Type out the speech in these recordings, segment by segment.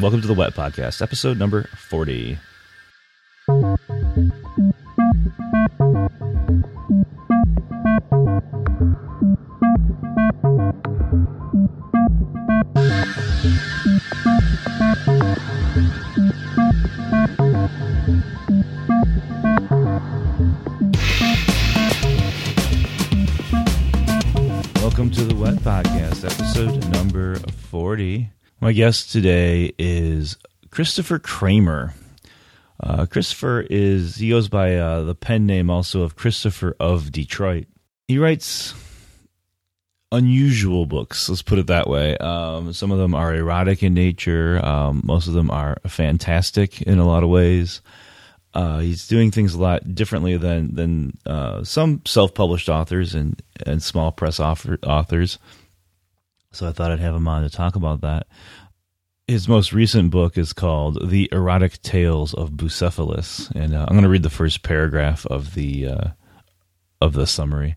Welcome to the Wet Podcast, episode number 40. Guest today is Christopher Kramer. Uh, Christopher is, he goes by uh, the pen name also of Christopher of Detroit. He writes unusual books, let's put it that way. Um, some of them are erotic in nature, um, most of them are fantastic in a lot of ways. Uh, he's doing things a lot differently than than uh, some self-published authors and and small press author, authors. So I thought I'd have him on to talk about that. His most recent book is called "The Erotic Tales of Bucephalus," and uh, I'm going to read the first paragraph of the uh, of the summary.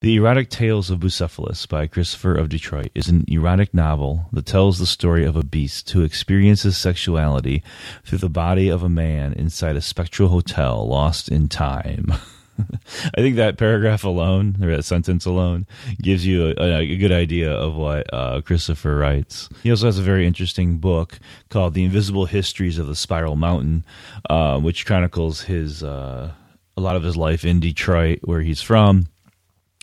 The Erotic Tales of Bucephalus by Christopher of Detroit is an erotic novel that tells the story of a beast who experiences sexuality through the body of a man inside a spectral hotel lost in time. I think that paragraph alone, or that sentence alone, gives you a, a good idea of what uh, Christopher writes. He also has a very interesting book called The Invisible Histories of the Spiral Mountain, uh, which chronicles his uh, a lot of his life in Detroit, where he's from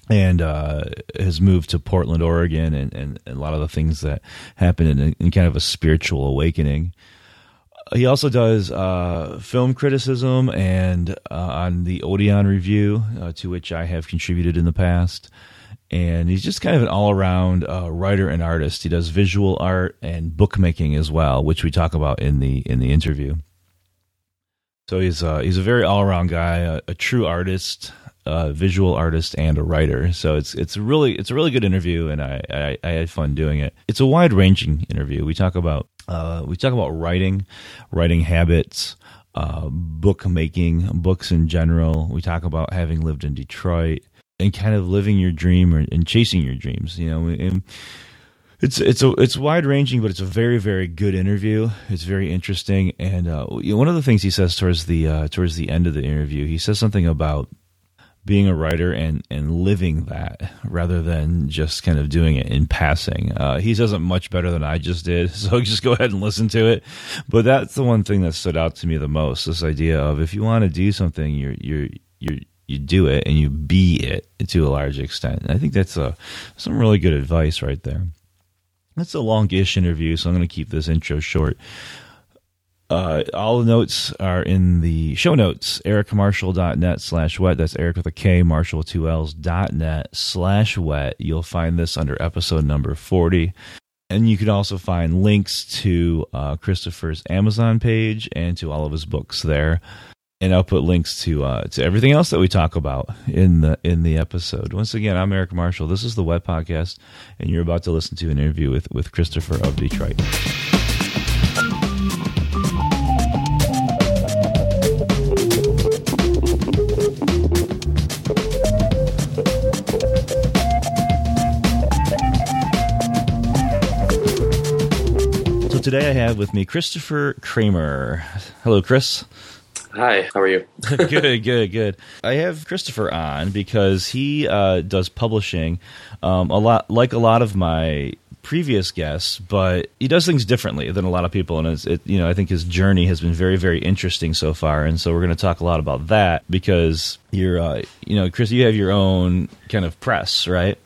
and uh, has moved to Portland, Oregon, and, and, and, a lot of the things that happen in, in kind of a spiritual awakening. He also does uh, film criticism and uh, on the Odeon Review, uh, to which I have contributed in the past. And he's just kind of an all around uh, writer and artist. He does visual art and bookmaking as well, which we talk about in the in the interview. So he's uh, he's a very all around guy, a, a true artist a visual artist and a writer. So it's it's really it's a really good interview, and I, I, I had fun doing it. It's a wide ranging interview. We talk about uh, we talk about writing, writing habits, uh, book making, books in general. We talk about having lived in Detroit and kind of living your dream or, and chasing your dreams. You know, and it's it's a it's wide ranging, but it's a very very good interview. It's very interesting, and uh, one of the things he says towards the uh, towards the end of the interview, he says something about being a writer and and living that rather than just kind of doing it in passing. Uh, he does it much better than I just did, so just go ahead and listen to it. But that's the one thing that stood out to me the most: this idea of if you want to do something, you're you're you're you do it and you be it to a large extent. And I think that's a some really good advice right there. That's a longish interview, so I'm going to keep this intro short. Uh, all the notes are in the show notes, ericmarshall.net slash wet. That's Eric with a K, Marshall with two L's dot net slash wet. You'll find this under episode number 40. And you can also find links to uh, Christopher's Amazon page and to all of his books there. And I'll put links to uh, to everything else that we talk about in the in the episode. Once again, I'm Eric Marshall. This is the Wet Podcast, and you're about to listen to an interview with with Christopher of Detroit. So Today I have with me Christopher Kramer. Hello, Chris. Hi, how are you? good, good, good. I have Christopher on because he uh, does publishing um, a lot, like a lot of my previous guests, but he does things differently than a lot of people, and it, you know I think his journey has been very, very interesting so far, and so we're going to talk a lot about that because you're, uh, you know, Chris, you have your own kind of press, right?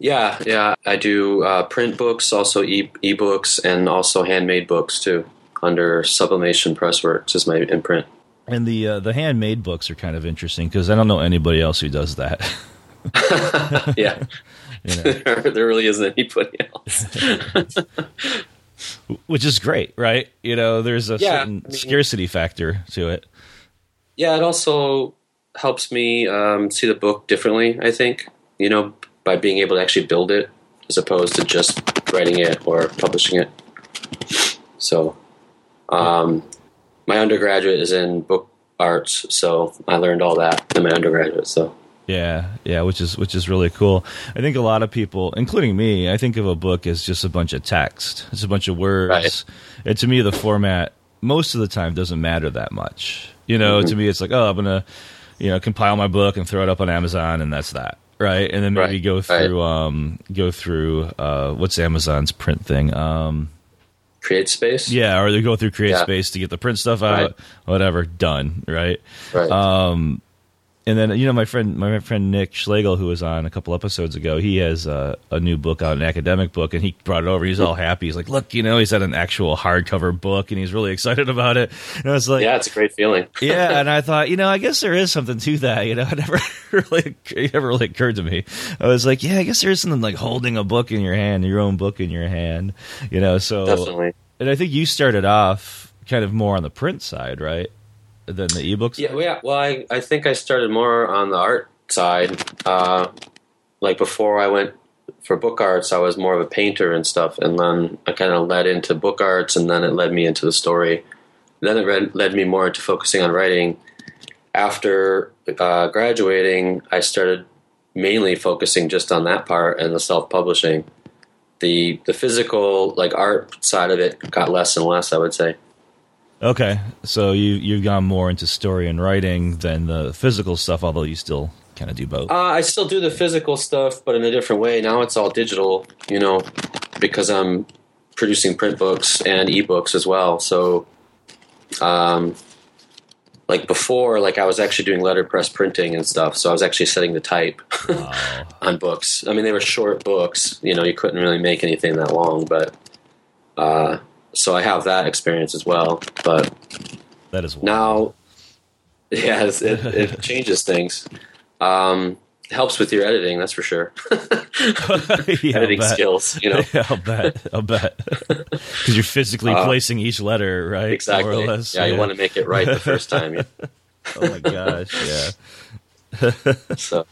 Yeah, yeah. I do uh, print books, also e ebooks, and also handmade books too. Under Sublimation Pressworks is my imprint. And the uh, the handmade books are kind of interesting because I don't know anybody else who does that. yeah, you know. there, there really isn't anybody else. Which is great, right? You know, there's a yeah, certain I mean, scarcity factor to it. Yeah, it also helps me um, see the book differently. I think you know by being able to actually build it as opposed to just writing it or publishing it. So, um, my undergraduate is in book arts, so I learned all that in my undergraduate. So Yeah, yeah, which is which is really cool. I think a lot of people, including me, I think of a book as just a bunch of text. It's a bunch of words. Right. And to me, the format most of the time doesn't matter that much. You know, Mm-hmm. to me, it's like, oh, I'm gonna, you know, compile my book and throw it up on Amazon, and that's that, right? And then maybe Right, go right. through, um, go through, uh, what's Amazon's print thing? Um, CreateSpace. yeah, or they go through Yeah. CreateSpace to get the print stuff out. Right. Whatever, done, right? Right. Um, and then you know my friend my friend Nick Schlegel who was on a couple episodes ago he has uh, a new book out an academic book and he brought it over. He's all happy. He's like look you know he's had an actual hardcover book and he's really excited about it. And I was like yeah, it's a great feeling. yeah and I thought you know I guess there is something to that you know it never really it never really occurred to me. I was like yeah I guess there is something like holding a book in your hand your own book in your hand you know so Definitely. and I think you started off kind of more on the print side right than the ebooks Yeah, well, yeah. Well, I, I think I started more on the art side. Uh, like before I went for book arts, I was more of a painter and stuff, and then I kind of led into book arts, and then it led me into the story. Then it read, led me more into focusing on writing. After uh, graduating, I started mainly focusing just on that part and the self publishing. The the physical like art side of it got less and less. I would say. Okay, so you you've gone more into story and writing than the physical stuff, although you still kind of do both. Uh, I still do the physical stuff, but in a different way. Now it's all digital, you know, because I'm producing print books and ebooks as well. So, um, like before, like I was actually doing letterpress printing and stuff. So I was actually setting the type Oh, on books. I mean, they were short books. You know, you couldn't really make anything that long, but uh, so I have that experience as well. But that is wild. now, yeah, it, it changes things. Um, helps with your editing, that's for sure. yeah, editing skills, you know. Yeah, I'll bet. I'll bet. Because you're physically Uh, placing each letter, right? More Exactly. or less. Yeah, you want to make it right the first time. Yeah. Oh my gosh, yeah. So,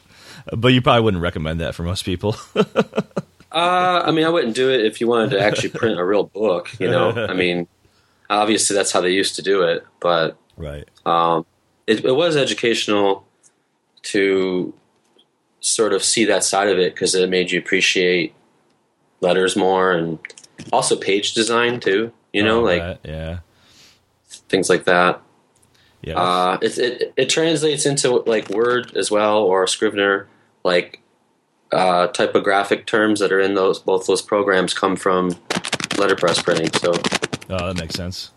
But you probably wouldn't recommend that for most people. Uh, I mean, I wouldn't do it if you wanted to actually print a real book. You know, I mean, obviously that's how they used to do it, but right. um, it, it was educational to sort of see that side of it because it made you appreciate letters more and also page design too. You know, Oh, like that, yeah. things like that. Yeah. Uh, it, it it translates into like Word as well or Scrivener, like uh, typographic terms that are in those both those programs come from letterpress printing. So Oh, that makes sense.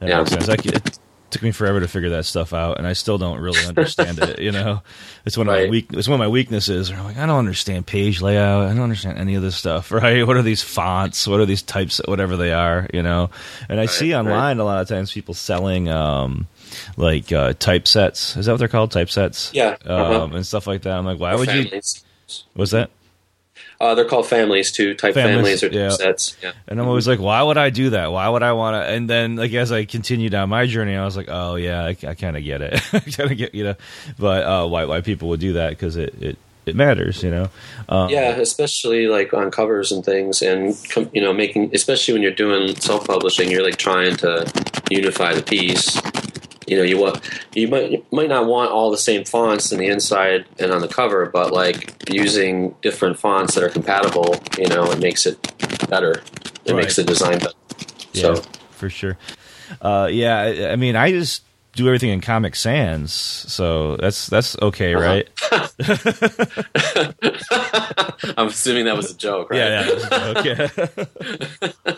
That Yeah. makes sense. I, it took me forever to figure that stuff out, and I still don't really understand it. You know, it's one of my weak. It's one of my weaknesses. I'm like, I don't understand page layout. I don't understand any of this stuff. Right? What are these fonts? What are these types? Whatever they are, you know. And I see right. online a lot of times people selling um, like uh, typesets. Is that what they're called? Typesets. Yeah, uh-huh. Um, and stuff like that. I'm like, why would you? What's that? Uh, they're called families too. Type Families, families, or yeah. sets. Yeah. And I'm always like, why would I do that? Why would I want to? And then, like, as I continue down my journey, I was like, oh yeah, I, I kind of get it. I kind of get, you know, but uh, why why people would do that because it, it it matters, you know. Um, Yeah, especially like on covers and things, and you know, making especially when you're doing self-publishing, you're like trying to unify the piece. You know, you want you might you might not want all the same fonts in the inside and on the cover, but like using different fonts that are compatible, you know, it makes it better. It Right. makes the design better. yeah, So for sure. Uh, yeah, I, I mean, I just do everything in Comic Sans, so that's that's okay, Uh-huh. right? I'm assuming that was a joke, right? Yeah, yeah, a joke. Yeah.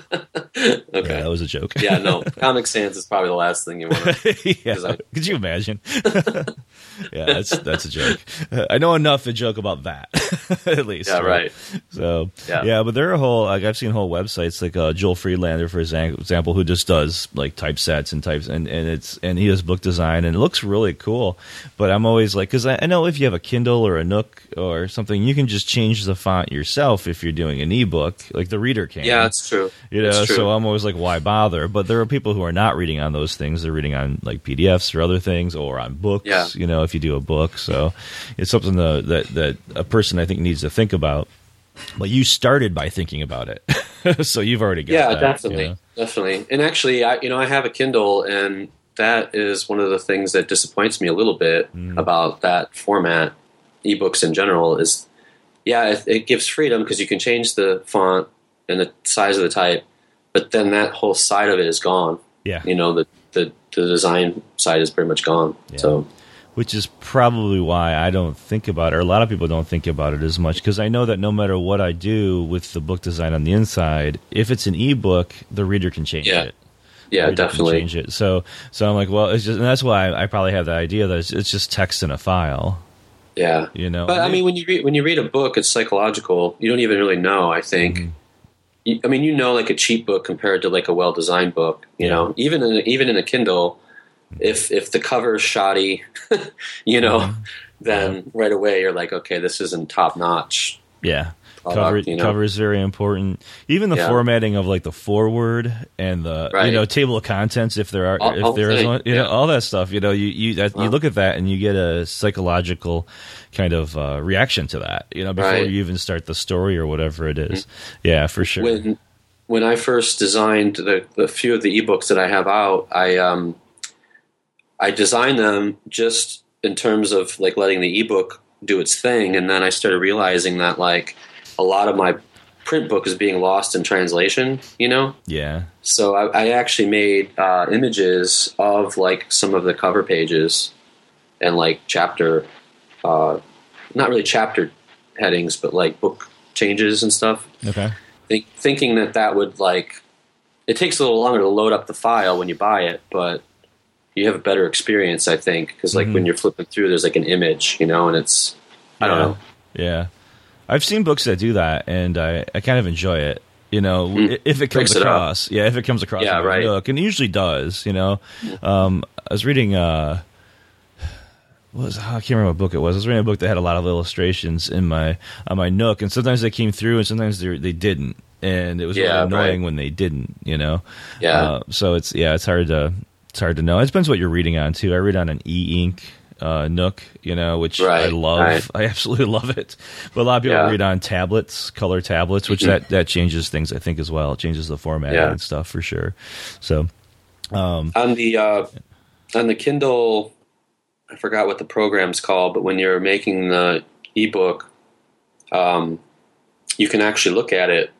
okay. that was a joke. Yeah, no. Comic Sans is probably the last thing you want. to... yeah. I- Could you imagine? yeah, that's that's a joke. I know enough to joke about that, at least. Yeah, right. So yeah. Yeah. but there are whole like I've seen whole websites like uh, Joel Friedlander, for example, who just does like typesets and types and and it's and he does book design and it looks really cool. But I'm always like, because I, I know if you have a Kindle or a Nook or something, you can just change the font yourself if you're doing an ebook, like the reader can. Yeah, that's true. You know, true. so I'm always like, why bother? But there are people who are not reading on those things. They're reading on like PDFs or other things, or on books. Yeah. You know, if you do a book, so it's something to, that that a person I think needs to think about. But you started by thinking about it, so you've already got yeah that, definitely you know? definitely and actually i you know i have a kindle and that is one of the things that disappoints me a little bit Mm. about that format ebooks in general is, yeah, it, it gives freedom because you can change the font and the size of the type, but then that whole side of it is gone. Yeah. You know, the the, the design side is pretty much gone. Yeah. So which is probably why I don't think about it, or a lot of people don't think about it as much, because I know that no matter what I do with the book design on the inside, if it's an ebook, the reader can change Yeah. it. Yeah, definitely. change it. So, so I'm like, well, it's just, and that's why I, I probably have the idea that it's, it's just text in a file, Yeah. you know. But I mean, when you read when you read a book, it's psychological. You don't even really know. I think. Mm-hmm. You- I mean, you know, like a cheap book compared to like a well designed book. You Yeah. know, even in even in a Kindle, if if the cover is shoddy, you know, Mm-hmm. then right away you're like, okay, this isn't top notch. yeah. Cover, you know? cover is very important. Even the Yeah. formatting of like the forward and the you know table of contents, if there are All- if all there is one, you know all that stuff. You know, you you that, you look at that and you get a psychological kind of uh, reaction to that. You know, before Right. Mm-hmm. you even start the story or whatever it is. Yeah, for sure. When when I first designed the, the few of the ebooks that I have out, I um I designed them just in terms of like letting the ebook do its thing, and then I started realizing that like a lot of my print book is being lost in translation. You know, yeah. so I, I actually made uh, images of like some of the cover pages and like chapter, uh, not really chapter headings, but like book changes and stuff Okay. think, thinking that that would like it takes a little longer to load up the file when you buy it but you have a better experience i think because like Mhm. when you're flipping through there's like an image you know and it's i don't know Yeah. I've seen books that do that, and I, I kind of enjoy it. You know, Mm. if it comes Breaks it across, yeah, if it comes across, Yeah, right. Nook, and it usually does. You know, um, I was reading, uh, what was I can't remember what book it was. I was reading a book that had a lot of illustrations in my on my Nook, and sometimes they came through, and sometimes they they didn't, and it was Yeah, really annoying right. when they didn't. You know, Yeah. Uh, so it's yeah, it's hard to it's hard to know. It depends what you're reading on too. I read on an e ink uh, Nook, you know, which I love. right. I absolutely love it. But a lot of people Yeah. read on tablets, color tablets, which Mhm. that that changes things. I think as well. It changes the format Yeah. and stuff for sure. So, um, on the uh, on the kindle i forgot what the program's called but when you're making the ebook um, you can actually look at it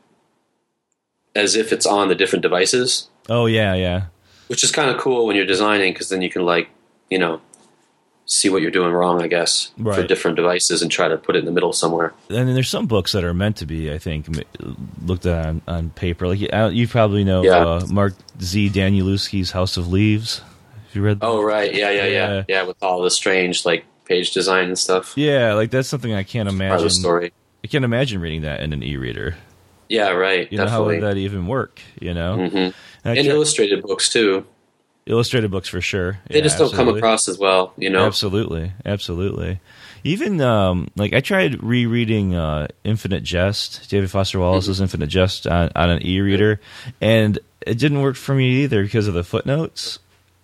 as if it's on the different devices oh yeah, yeah, which is kind of cool when you're designing because then you can like you know see what you're doing wrong i guess for different devices and try to put it in the middle somewhere and then there's some books that are meant to be, I think, looked at on, on paper. Like you, uh, you probably know Yeah. uh, Mark Z. Danielewski's House of Leaves. Have you read? that? oh right yeah yeah yeah Yeah. yeah, with all the strange like page design and stuff yeah, like that's something I can't imagine. the story I can't imagine reading that in an e-reader. yeah right You know how would that even work? You know, hmm And and illustrated books too illustrated books for sure. they Yeah, just don't come across as well you know Absolutely, absolutely. Even um, like I tried rereading uh, Infinite Jest, David Foster Wallace's Mm-hmm. Infinite Jest on, on an e-reader, and it didn't work for me either because of the footnotes.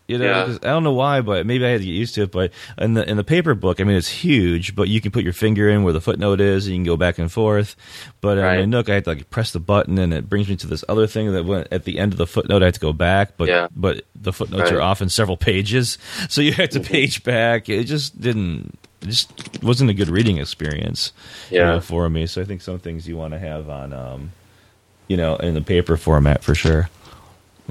You know, Yeah. 'cause I don't know why, but maybe I had to get used to it. But in the in the paper book, I mean, it's huge, but you can put your finger in where the footnote is, and you can go back and forth. But Right. Nook, I had to like press the button, and it brings me to this other thing that went at the end of the footnote. I had to go back, but Yeah. but the footnotes Right. are often several pages, so you had to Mhm. page back. It just didn't. It just wasn't a good reading experience. you Yeah. know, for me. So I think some things you want to have on, um, you know, in the paper format for sure.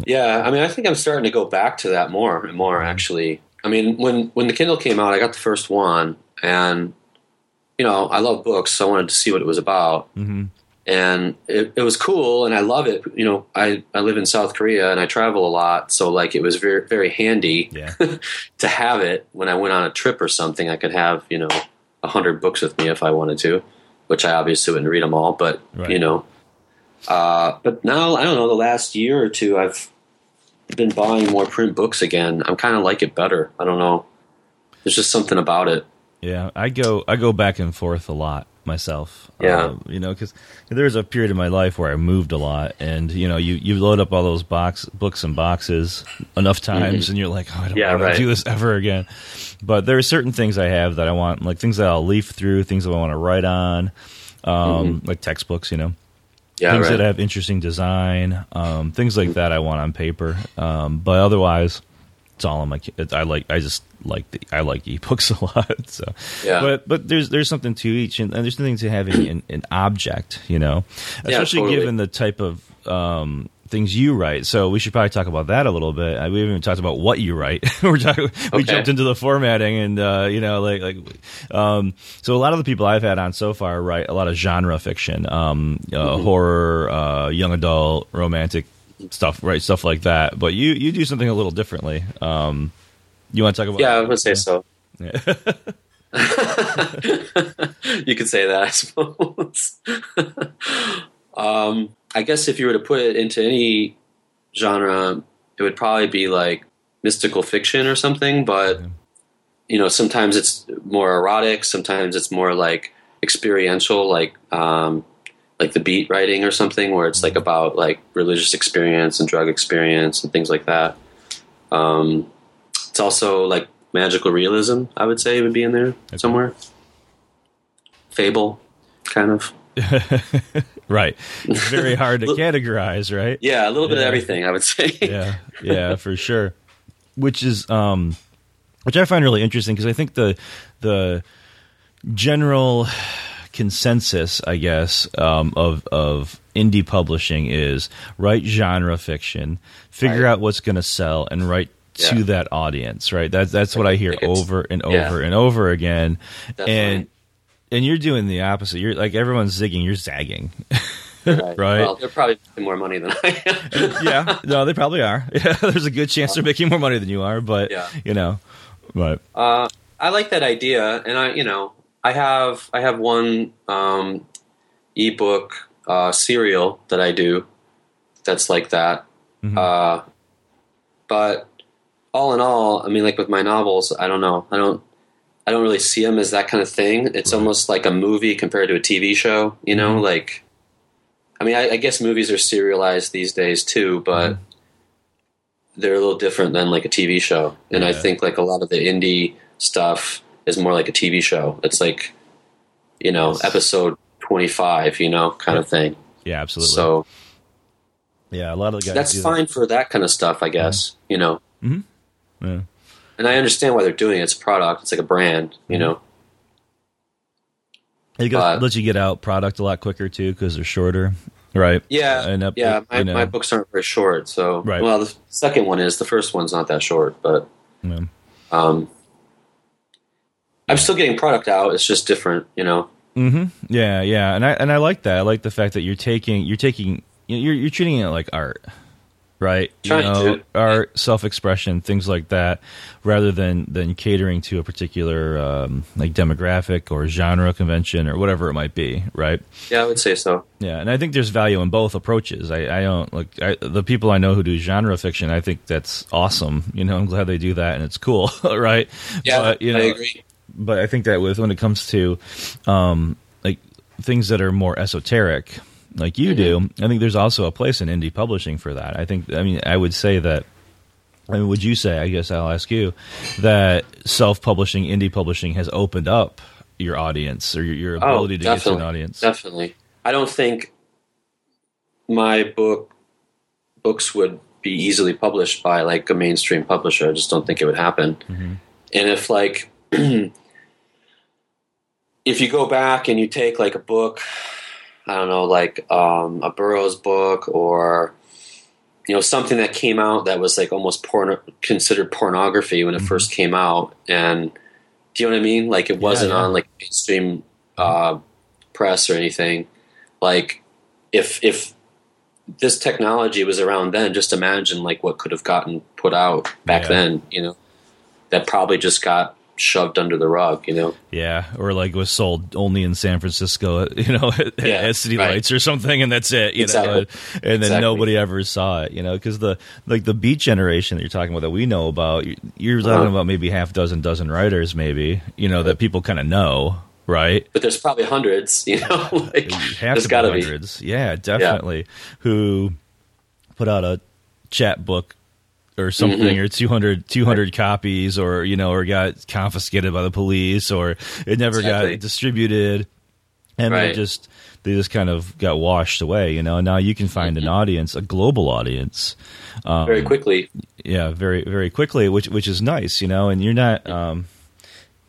Yeah, I mean, I think I'm starting to go back to that more and more. Actually, I mean, when when the Kindle came out, I got the first one, and you know, I love books, so I wanted to see what it was about, hmm and it, it was cool, and I love it. You know, I I live in South Korea and I travel a lot, so like it was very very handy Yeah, to have it when I went on a trip or something. I could have you know a hundred books with me if I wanted to, which I obviously wouldn't read them all, but Right. you know. Uh, but now I don't know. The last year or two, I've been buying more print books again. I'm kind of like it better. I don't know. There's just something about it. yeah. I go I go back and forth a lot myself. Yeah. Um, you know, because there was a period in my life where I moved a lot, and you know, you you load up all those box books and boxes enough times, and you're like, oh, I don't Mm-hmm. Yeah, want right. to do this ever again. But there are certain things I have that I want, like things that I'll leaf through, things that I want to write on, um, like textbooks. You know. Yeah, things right. that have interesting design, um, things like that I want on paper. Um, but otherwise, it's all on my. I like. I just like the. I like ebooks a lot. So, Yeah. But but there's there's something to each, and, and there's something to having an, an object. You know, Yeah, especially totally. given the type of um, things you write. So we should probably talk about that a little bit. Uh, We haven't even talked about what you write. We're talking. We jumped into the formatting, and uh, you know, like like. Um, so a lot of the people I've had on so far write a lot of genre fiction, um, uh, Mm-hmm. horror, uh, young adult, romantic stuff, right? Stuff like that. But you you do something a little differently. Um, you want to talk about? Yeah, I would say so. Yeah. you could say that, I suppose. um, I guess if you were to put it into any genre, it would probably be like mystical fiction or something. But you know, sometimes it's more erotic. Sometimes it's more like experiential, like um, like the beat writing or something, where it's like about like religious experience and drug experience and things like that. Um, it's also like magical realism. I would say would be in there somewhere. Fable, kind of. right. It's very hard to categorize, right? Yeah, a little bit Yeah. of everything. I would say. yeah, yeah, for sure. Which is, um, which I find really interesting because I think the the general consensus, I guess, um, of of indie publishing is write genre fiction, figure Right. out what's going to sell, and write to Yeah. that audience. Right. That's that's what I hear over and yeah. over and over again. Definitely. And and you're doing the opposite. You're like everyone's zigging, you're zagging. right. right. Well, they're probably making more money than I am. yeah, no, they probably are. Yeah, there's a good chance they're making more money than you are, but Yeah. you know, but Uh, I like that idea, and I, you know, I have I have one um, ebook uh, serial that I do that's like that. Mhm. Uh, but all in all, I mean, like with my novels, I don't know. I don't. I don't really see them as that kind of thing. It's Right. almost like a movie compared to a TV show. You know, Mhm. like. I mean, I, I guess movies are serialized these days too, but Mhm. they're a little different than like a TV show. And I think like a lot of the indie stuff is more like a TV show. It's like, you know, episode 25, you know, kind of thing. yeah, absolutely. So yeah, a lot of the guys that's fine for that kind of stuff, I guess, you know. That. Yeah. And I understand why they're doing it. It's a product, it's like a brand, you Mm-hmm. know. It goes, lets you get out product a lot quicker too because they're shorter, right? Yeah. Up, yeah, my, you know, my books aren't very short. So, Right. well, the second one is. The first one's not that short, but yeah. um, I'm still getting product out. It's just different, you know. hmm Yeah, yeah, and I and I like that. I like the fact that you're taking you're taking you're you're treating it like art, right? Trying you know, to. art, self expression, things like that, rather than than catering to a particular um, like demographic or genre convention or whatever it might be, right? Yeah, I would say so. Yeah, and I think there's value in both approaches. I, I don't like I, the people I know who do genre fiction. I think that's awesome. You know, I'm glad they do that, and it's cool, right? Yeah, but, you know, I agree. but I think that with when it comes to um, like things that are more esoteric, like you do, I think there's also a place in indie publishing for that. I think, I mean, I would say that. I mean, would you say? I guess I'll ask you that self-publishing, indie publishing has opened up your audience or your, your ability to get to an Oh, audience. Definitely. I don't think my book books would be easily published by like a mainstream publisher. I just don't think it would happen. Mhm. And if like if you go back and you take like a book, I don't know, like um, a Burroughs book or you know something that came out that was like almost porn considered pornography when it Mhm. first came out and do you know what I mean? Like it wasn't yeah. on like mainstream uh, press or anything. Like if if this technology was around then, just imagine like what could have gotten put out back Yeah. then. You know, that probably just got shoved under the rug. You know, Yeah, or like was sold only in San Francisco, you know, at, Yeah, at City right. Lights or something, and that's it. You Exactly. know, and then Exactly. nobody ever saw it. You know, because the like the Beat generation that you're talking about that we know about, you- you're talking Uh-huh. about maybe half dozen dozen writers, maybe you know that people kind of know, right? but there's probably hundreds. You know, like there's got to be. hundreds. Yeah, definitely. Who put out a chapbook or something Mm-hmm. or 200, 200 copies or you know or got confiscated by the police or it never Exactly. got distributed and they just they just kind of got washed away, you know. And now you can find Mm-hmm. an audience, a global audience, um, Very quickly. yeah, very very quickly, which which is nice, you know. And you're not, um,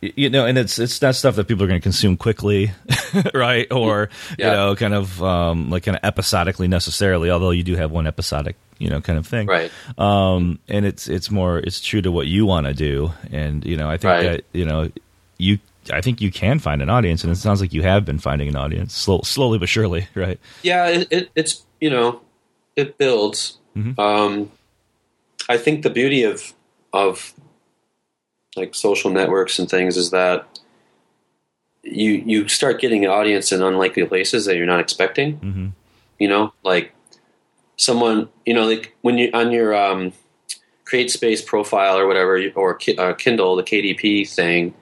you know, and it's it's not stuff that people are going to consume quickly, right? Or Yeah. you know, kind of um, like kind of episodically necessarily. Although you do have one episodic, you know, kind of thing, Right. um, and it's it's more it's true to what you want to do, and you know I think Right. that you know you I think you can find an audience, and it sounds like you have been finding an audience slow, slowly but surely, right? Yeah, it, it, it's you know, it builds. Mhm. Um, I think the beauty of of like social networks and things is that you you start getting an audience in unlikely places that you're not expecting. hmm You know, like someone you know, like when you on your um, CreateSpace profile or whatever, or uh, Kindle, the KDP thing,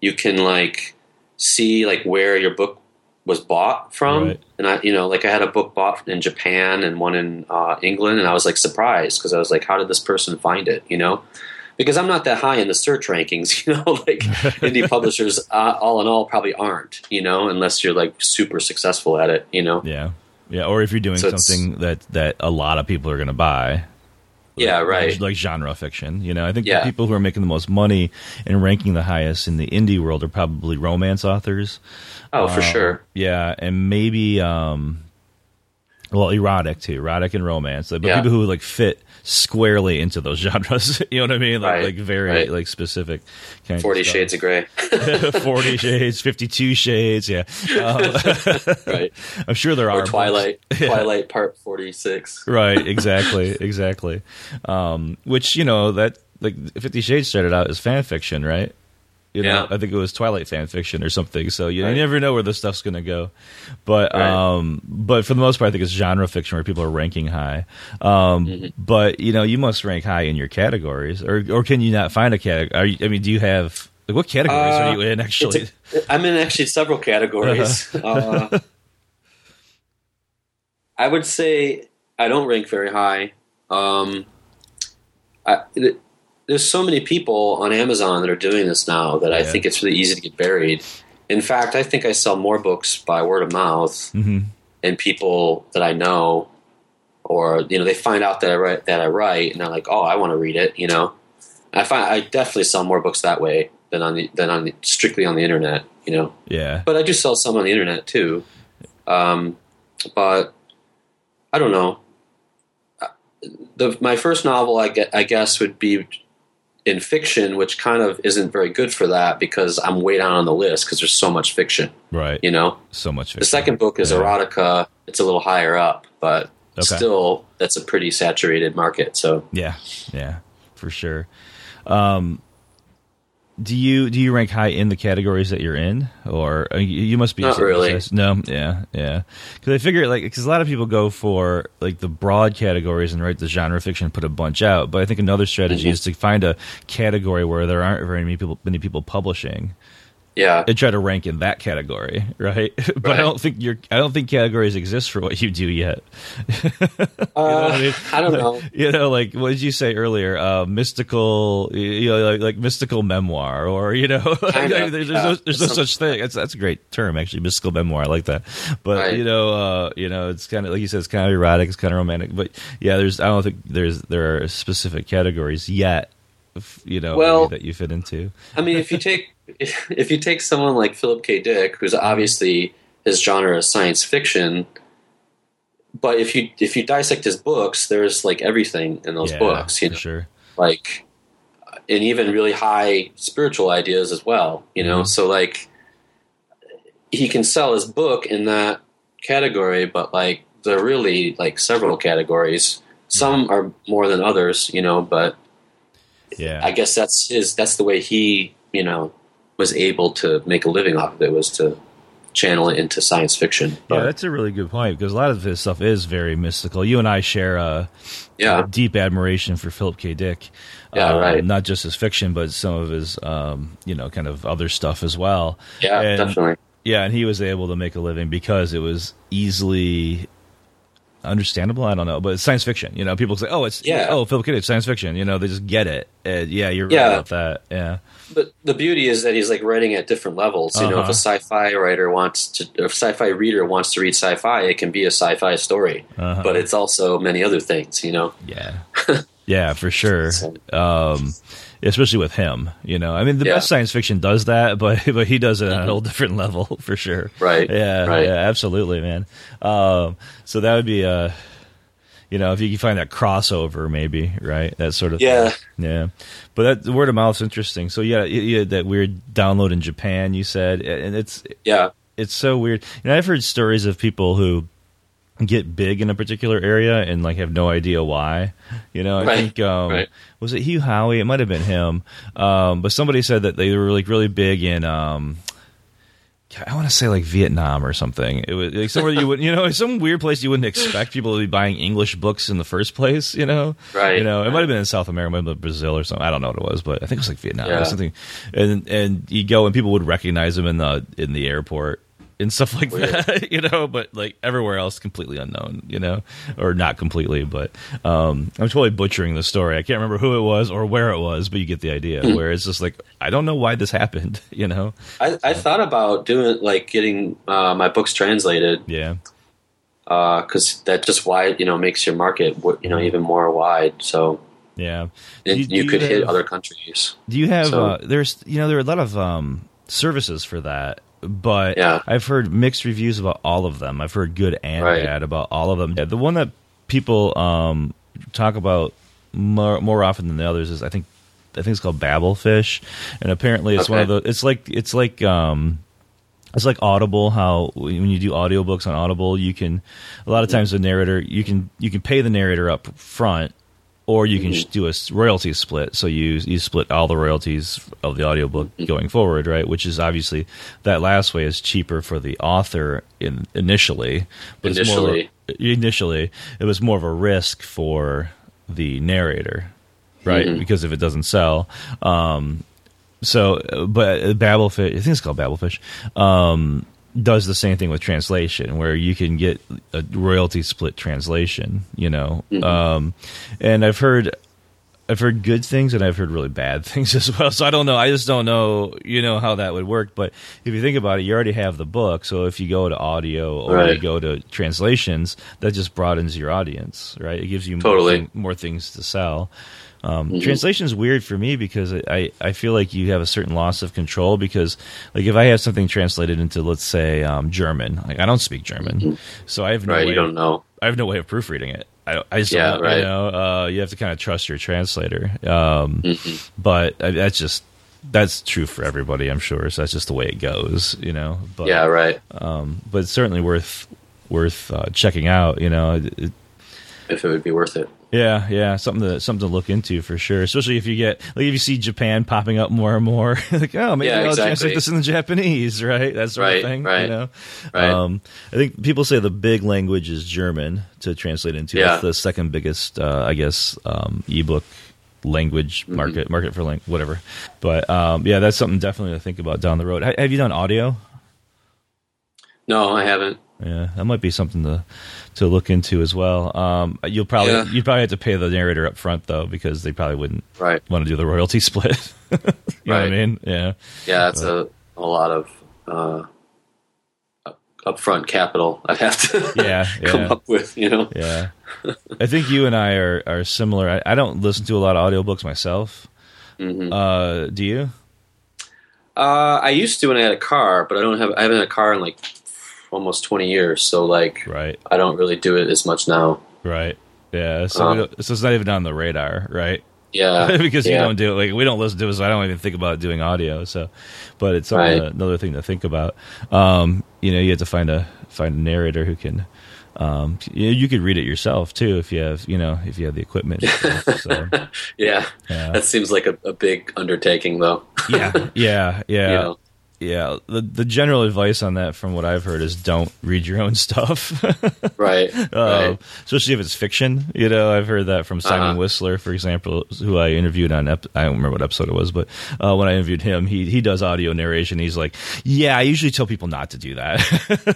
you can like see like where your book was bought from. Right. And I, you know, like I had a book bought in Japan and one in uh, England, and I was like surprised because I was like, how did this person find it? You know, because I'm not that high in the search rankings. You know, like indie publishers, uh, all in all, probably aren't. You know, unless you're like super successful at it. You know. Yeah, yeah. Or if you're doing So something that that a lot of people are going to buy. Yeah, like- right. Like genre fiction, you know. I think Yeah. the people who are making the most money and ranking the highest in the indie world are probably romance authors. Oh, for Um, sure. Yeah, and maybe um well, erotic too, erotic and romance. But Yeah. people who like fit squarely into those genres, you know what I mean? Like, Right, like very right. like specific kind Forty of. Shades of Grey. 40 shades, 52 shades, yeah. Um, right. I'm sure there are Twilight. Yeah. Twilight Part Forty Six. Right, exactly, exactly. Um, which, you know, that like 50 Shades started out as fan fiction, right? You know, Yeah. I think it was Twilight fan fiction or something. So you, Right. you never know where this stuff's going to go. But Right. um, but for the most part, I think it's genre fiction where people are ranking high. Um, Mm-hmm. But you know, you must rank high in your categories, or or can you not find a category? You, I mean, do you have like what categories Uh, are you in actually? a- I'm in actually several categories. Uh-huh. uh, I would say I don't rank very high. Um, I, there's so many people on Amazon that are doing this now that I Yeah. think it's really easy to get buried. In fact, I think I sell more books by word of mouth hmm and people that I know, or you know, they find out that I write that I write, and they're like, "Oh, I want to read it." You know, I find I definitely sell more books that way than on the than on the, strictly on the internet. You know, Yeah, but I do sell some on the internet too. Um, but I don't know. Uh, The my first novel, I, get, I guess, would be in fiction, which kind of isn't very good for that because I'm way down on the list because there's so much fiction. right. You know, So much. fiction. the second book is Yeah. erotica. It's a little higher up, but Okay. still, that's a pretty saturated market. So Yeah, yeah, for sure. Um, do you do you rank high in the categories that you're in, or uh, you, you must be Not really. No, yeah, yeah. Because I figure like because a lot of people go for like the broad categories and write the genre fiction, and put a bunch out. But I think another strategy Mhm. is to find a category where there aren't very many people many people publishing yeah, and try to rank in that category, right? but I don't think you're I don't think categories exist for what you do yet. uh, what I mean? I don't know. you know, like what did you say earlier? Uh, mystical, you know, like, like mystical memoir, or you know, Kind of, there's, yeah. no, there's no such thing. That's that's a great term, actually, mystical memoir. I like that. But Right. you know, uh, you know, it's kind of like you said, it's kind of erotic, it's kind of romantic. But yeah, there's I don't think there's there are specific categories yet, you know, Well- that you fit into. I mean, if you take if, if you take someone like Philip K. Dick, who's obviously his genre is science fiction, but if you if you dissect his books, there's like everything in those yeah, books, you know, sure. like and even really high spiritual ideas as well, you know. Mhm. So like he can sell his book in that category, but like there are really like several categories. Some are more than others, you know, but Yeah, I guess that's his. That's the way he, you know, was able to make a living off of it was to channel it into science fiction. yeah, that's a really good point because a lot of his stuff is very mystical. You and I share a, yeah, a deep admiration for Philip K. Dick. Yeah, Um, right. Not just his fiction, but some of his, um, you know, kind of other stuff as well. yeah, and- definitely. Yeah, and he was able to make a living because it was easily understandable. I don't know, but it's science fiction. You know, people say, "Oh, it's Yeah. oh Philip K. Dick, science fiction." You know, they just get it. And yeah, you're Yeah. right about that. Yeah, But the beauty is that he's like writing at different levels. You know, if Uh-huh. a sci-fi writer wants to, if a sci-fi reader wants to read sci-fi, it can be a sci-fi story. Uh-huh. But it's also many other things. You know, yeah, yeah, for sure. Um, especially with him, you know, I mean, the Yeah. best science fiction does that, but but he does it at a whole different level for sure. Right, Yeah. right. Yeah. Absolutely, man. Um, so that would be uh you know, if you can find that crossover, maybe, right? That sort of Yeah. thing. yeah. But that the word of mouth's interesting. So yeah, had that weird download in Japan. You said, and it's yeah, it's so weird. You know, I've heard stories of people who get big in a particular area and like have no idea why. You know, I Right, think um, right. was it Hugh Howey? It might have been him. Um, but somebody said that they were like really big in. Um, I want to say like Vietnam or something. It was like somewhere you would, you know, some weird place you wouldn't expect people to be buying English books in the first place. You know, Right. You know, it might have been in South America, been Brazil or something. I don't know what it was, but I think it was like Vietnam Yeah. or something. And and you go and people would recognize them in the in the airport and stuff like Weird. that, you know. But like everywhere else, completely unknown, you know, or not completely. But um, I'm totally butchering the story. I can't remember who it was or where it was, but you get the idea. Hmm. where it's just like I don't know why this happened, you know. I, I thought about doing like getting uh, my books translated Yeah. because that just wide you know makes your market you know even more wide. So Yeah, Do- you, do could hit have- other countries. Do you have? So- uh, there's, you know, there are a lot of um, services for that, but Yeah. I've heard mixed reviews about all of them. I've heard good and Right. bad about all of them. The one that people um, talk about more, more often than the others is, I think, I think it's called Babelfish, and apparently it's one of the. It's like it's like. Um, it's like Audible. How when you do audiobooks on Audible, you can a lot of times the narrator you can you can pay the narrator up front, or you can do a royalty split. So you you split all the royalties of the audiobook going forward, right? Which is obviously that last way is cheaper for the author in initially. But Initially. initially, it was more of a risk for the narrator, right? Mhm. Because if it doesn't sell, um, so, but Babelfish, I think it's called Babelfish, um, does the same thing with translation, where you can get a royalty split translation. You know, um, and I've heard. I've heard good things and I've heard really bad things as well. So I don't know. I just don't know, you know, how that would work. But if you think about it, you already have the book. So if you go to audio or you go to translations, that just broadens your audience, right? It gives you more, Totally. thing- more things to sell. Um, Translation is weird for me because I, I feel like you have a certain loss of control because like if I have something translated into let's say um, German, like I don't speak German, so I have no Right, way you don't know. I have no way of proofreading it. I, I just Yeah, don't, right. you know uh, you have to kind of trust your translator. Um, But uh, that's just that's true for everybody, I'm sure. So that's just the way it goes, you know. But, Yeah, right. Um, but it's certainly worth worth uh, checking out. You know, It- it- If it would be worth it. Yeah, yeah, something to something to look into for sure. Especially if you get like if you see Japan popping up more and more, like oh maybe Yeah, I'll exactly. translate this in the Japanese, right? That sort Right, of thing. right, You know, right. um, I think people say the big language is German to translate into. Yeah. That's the second biggest, uh, I guess, um, ebook language Mm-hmm. market market for lang- whatever. But um, yeah, that's something definitely to think about down the road. Ha- have you done audio? No, I haven't. Yeah, that might be something to to look into as well. Um, you'll probably Yeah. you probably have to pay the narrator up front though because they probably wouldn't Right. want to do the royalty split. you know what I mean? Yeah, Yeah, that's a, a lot of uh, up- upfront capital I'd have to Yeah, come yeah. up with, you know? yeah. I think you and I are are similar. I, I don't listen to a lot of audiobooks myself. hmm Uh, do you? Uh, I used to when I had a car, but I don't have. I haven't had a car in like almost twenty years, so like Right, I don't really do it as much now. right. Yeah, so, Um, so it's not even on the radar, right? Yeah, because yeah. you don't do it. Like we don't listen to it, so I don't even think about doing audio. So, but it's Right. another thing to think about. Um, you know, you have to find a find a narrator who can. Um, you, you could read it yourself too if you have, you know, if you have the equipment. so Yeah, Yeah. that seems like a, a big undertaking, though. yeah, yeah, yeah. You know? Yeah, the the general advice on that, from what I've heard, is don't read your own stuff. right, Uh, right. especially if it's fiction. You know, I've heard that from Simon Uh-huh. Whistler, for example, who I interviewed on. Ep- I don't remember what episode it was, but uh, when I interviewed him, he he does audio narration. He's like, "Yeah, I usually tell people not to do that,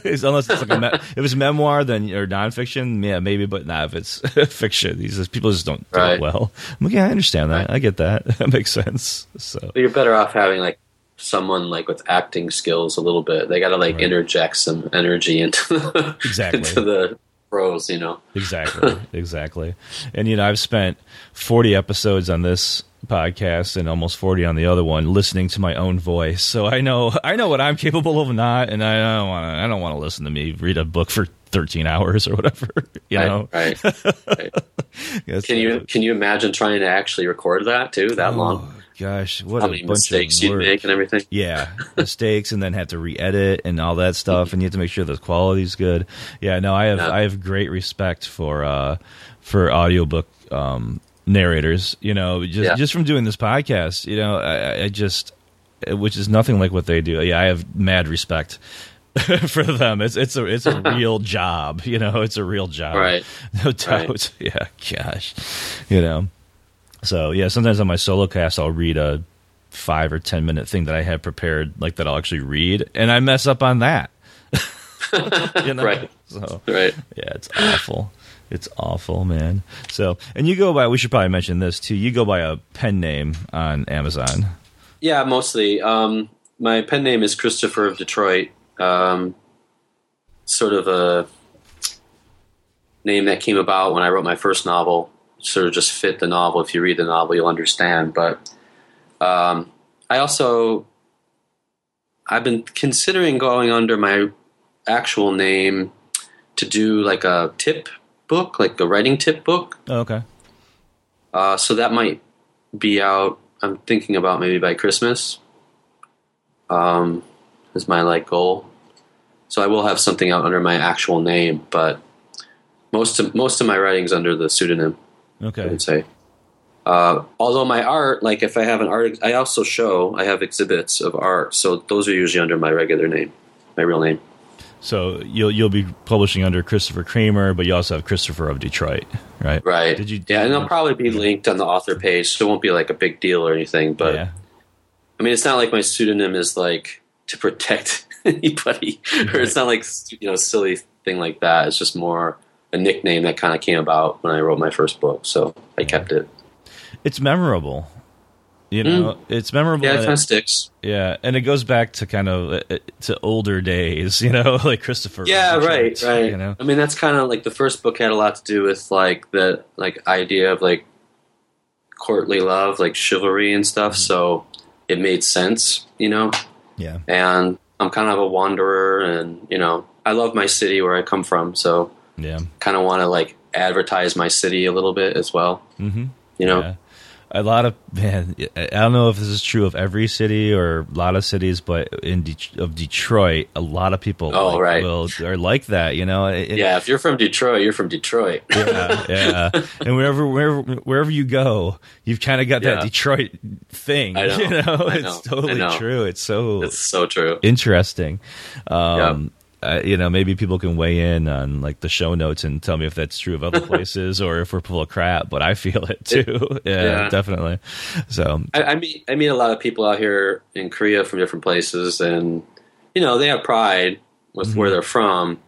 unless it's like a me- if it's memoir, then or nonfiction, yeah, maybe, but not if it's fiction. He says people just don't do it well. I'm like, yeah, I understand that. Right. I get that. that makes sense. So you're better off having like someone like with acting skills a little bit. They got to like Right. interject some energy into the, Exactly. into the prose, you know. Exactly, exactly. And you know, I've spent 40 episodes on this podcast and almost 40 on the other one listening to my own voice. So I know I know what I'm capable of not and I don't want to I don't want to listen to me read a book for 13 hours or whatever, you know. right, right. right. Can you can you imagine trying to actually record that too? That Oh, long? Gosh, what How a bunch mistakes of you'd work. make and everything? Yeah, mistakes, and then have to re-edit and all that stuff, and you have to make sure the quality's good. Yeah, no, I have Yeah. I have great respect for uh for audiobook um narrators. You know, just Yeah. just from doing this podcast, you know, I, I just which is nothing like what they do. Yeah, I have mad respect. for them, it's it's a it's a real job, you know. It's a real job, Right. No doubt. Yeah, gosh, you know. So yeah, sometimes on my solo cast, I'll read a five or ten minute thing that I have prepared, like that I'll actually read, and I mess up on that. you know? Right. So Right. yeah, it's awful. It's awful, man. So, and you go by. We should probably mention this too. You go by a pen name on Amazon. Yeah, mostly. Um, my pen name is Christopher of Detroit. Um, sort of a name that came about when I wrote my first novel. Sort of just fit the novel. If you read the novel, you'll understand. But um, I also I've been considering going under my actual name to do like a tip book, like a writing tip book. Oh, okay. Uh, so that might be out. I'm thinking about maybe by Christmas. Um, is my like goal. So I will have something out under my actual name, but most of most of my writing's under the pseudonym. I would say. Uh, although my art, like if I have an art, I also show I have exhibits of art, so those are usually under my regular name, my real name. So you'll you'll be publishing under Christopher Kramer, but you also have Christopher of Detroit, right? Right. Did you? yeah, and they'll probably be linked on the author page, so it won't be like a big deal or anything. But yeah. I mean, it's not like my pseudonym is like to protect anybody, or it's not like you know silly thing like that. It's just more a nickname that kind of came about when I wrote my first book, so I kept it. it's memorable. You know, it's memorable. Mm. Yeah, it kind of sticks. Yeah, and it goes back to kind of uh, to older days, you know, like Christopher. Yeah, Detroit, right, right. You know, I mean, that's kind of like the first book had a lot to do with like the like idea of like courtly love, like chivalry and stuff. So it made sense, you know. yeah, And I'm kind of a wanderer, and you know, I love my city where I come from, so yeah, kind of want to like advertise my city a little bit as well. mm-hmm. You know, yeah. A lot of man, I don't know if this is true of every city or a lot of cities, but in De- of Detroit, a lot lot Oh, like, right. will are like that. You know, It- yeah. If you're from Detroit, you're from Detroit. yeah, yeah. And wherever wherever wherever you go, you've kind of got that Detroit thing. Know. You know, it's totally true. It's so It's so true. interesting. Um, uh, you know, maybe people can weigh in on like the show notes and tell me if that's true of other places or if we're full of crap. But I feel it too. yeah, Yeah. definitely. So I, I meet I meet a lot of people out here in Korea from different places, and you know they have pride with Mm-hmm. where they're from.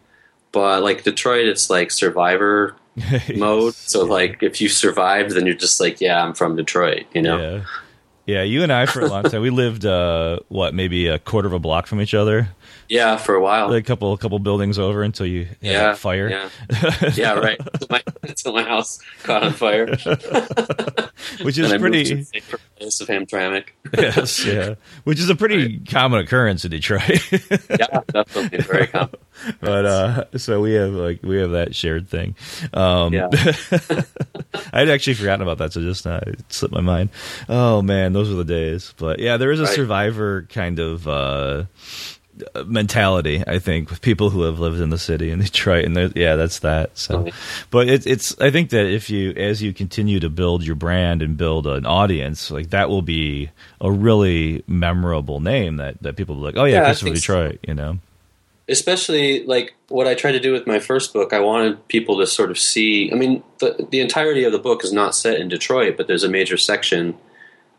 But like Detroit, it's like survivor mode. So like if you survived, then you're just like, yeah, I'm from Detroit. You know? yeah, yeah. You and I for a long time we lived uh, what maybe a quarter of a block from each other, Yeah, for a while. a couple a couple buildings over until you yeah, fire. Yeah, yeah, right. Until my, until my house caught on fire, which is and I moved to pretty place of Hamtramck. yes, yeah, which is a pretty common occurrence in Detroit. yeah, definitely very common. but uh, so we have like we have that shared thing. Um, Yeah. I'd actually forgotten about that, so just uh, it slipped my mind. Oh man, those were the days. But yeah, there is a Right. survivor kind of uh, mentality. I think with people who have lived in the city in Detroit, and yeah, that's that. So, but it's it's. I think that if you as you continue to build your brand and build an audience, like that will be a really memorable name that that people will be like, oh yeah, Yeah, Christopher Detroit. so. You know, especially like what I tried to do with my first book, I wanted people to sort of see. I mean, the the entirety of the book is not set in Detroit, but there's a major section,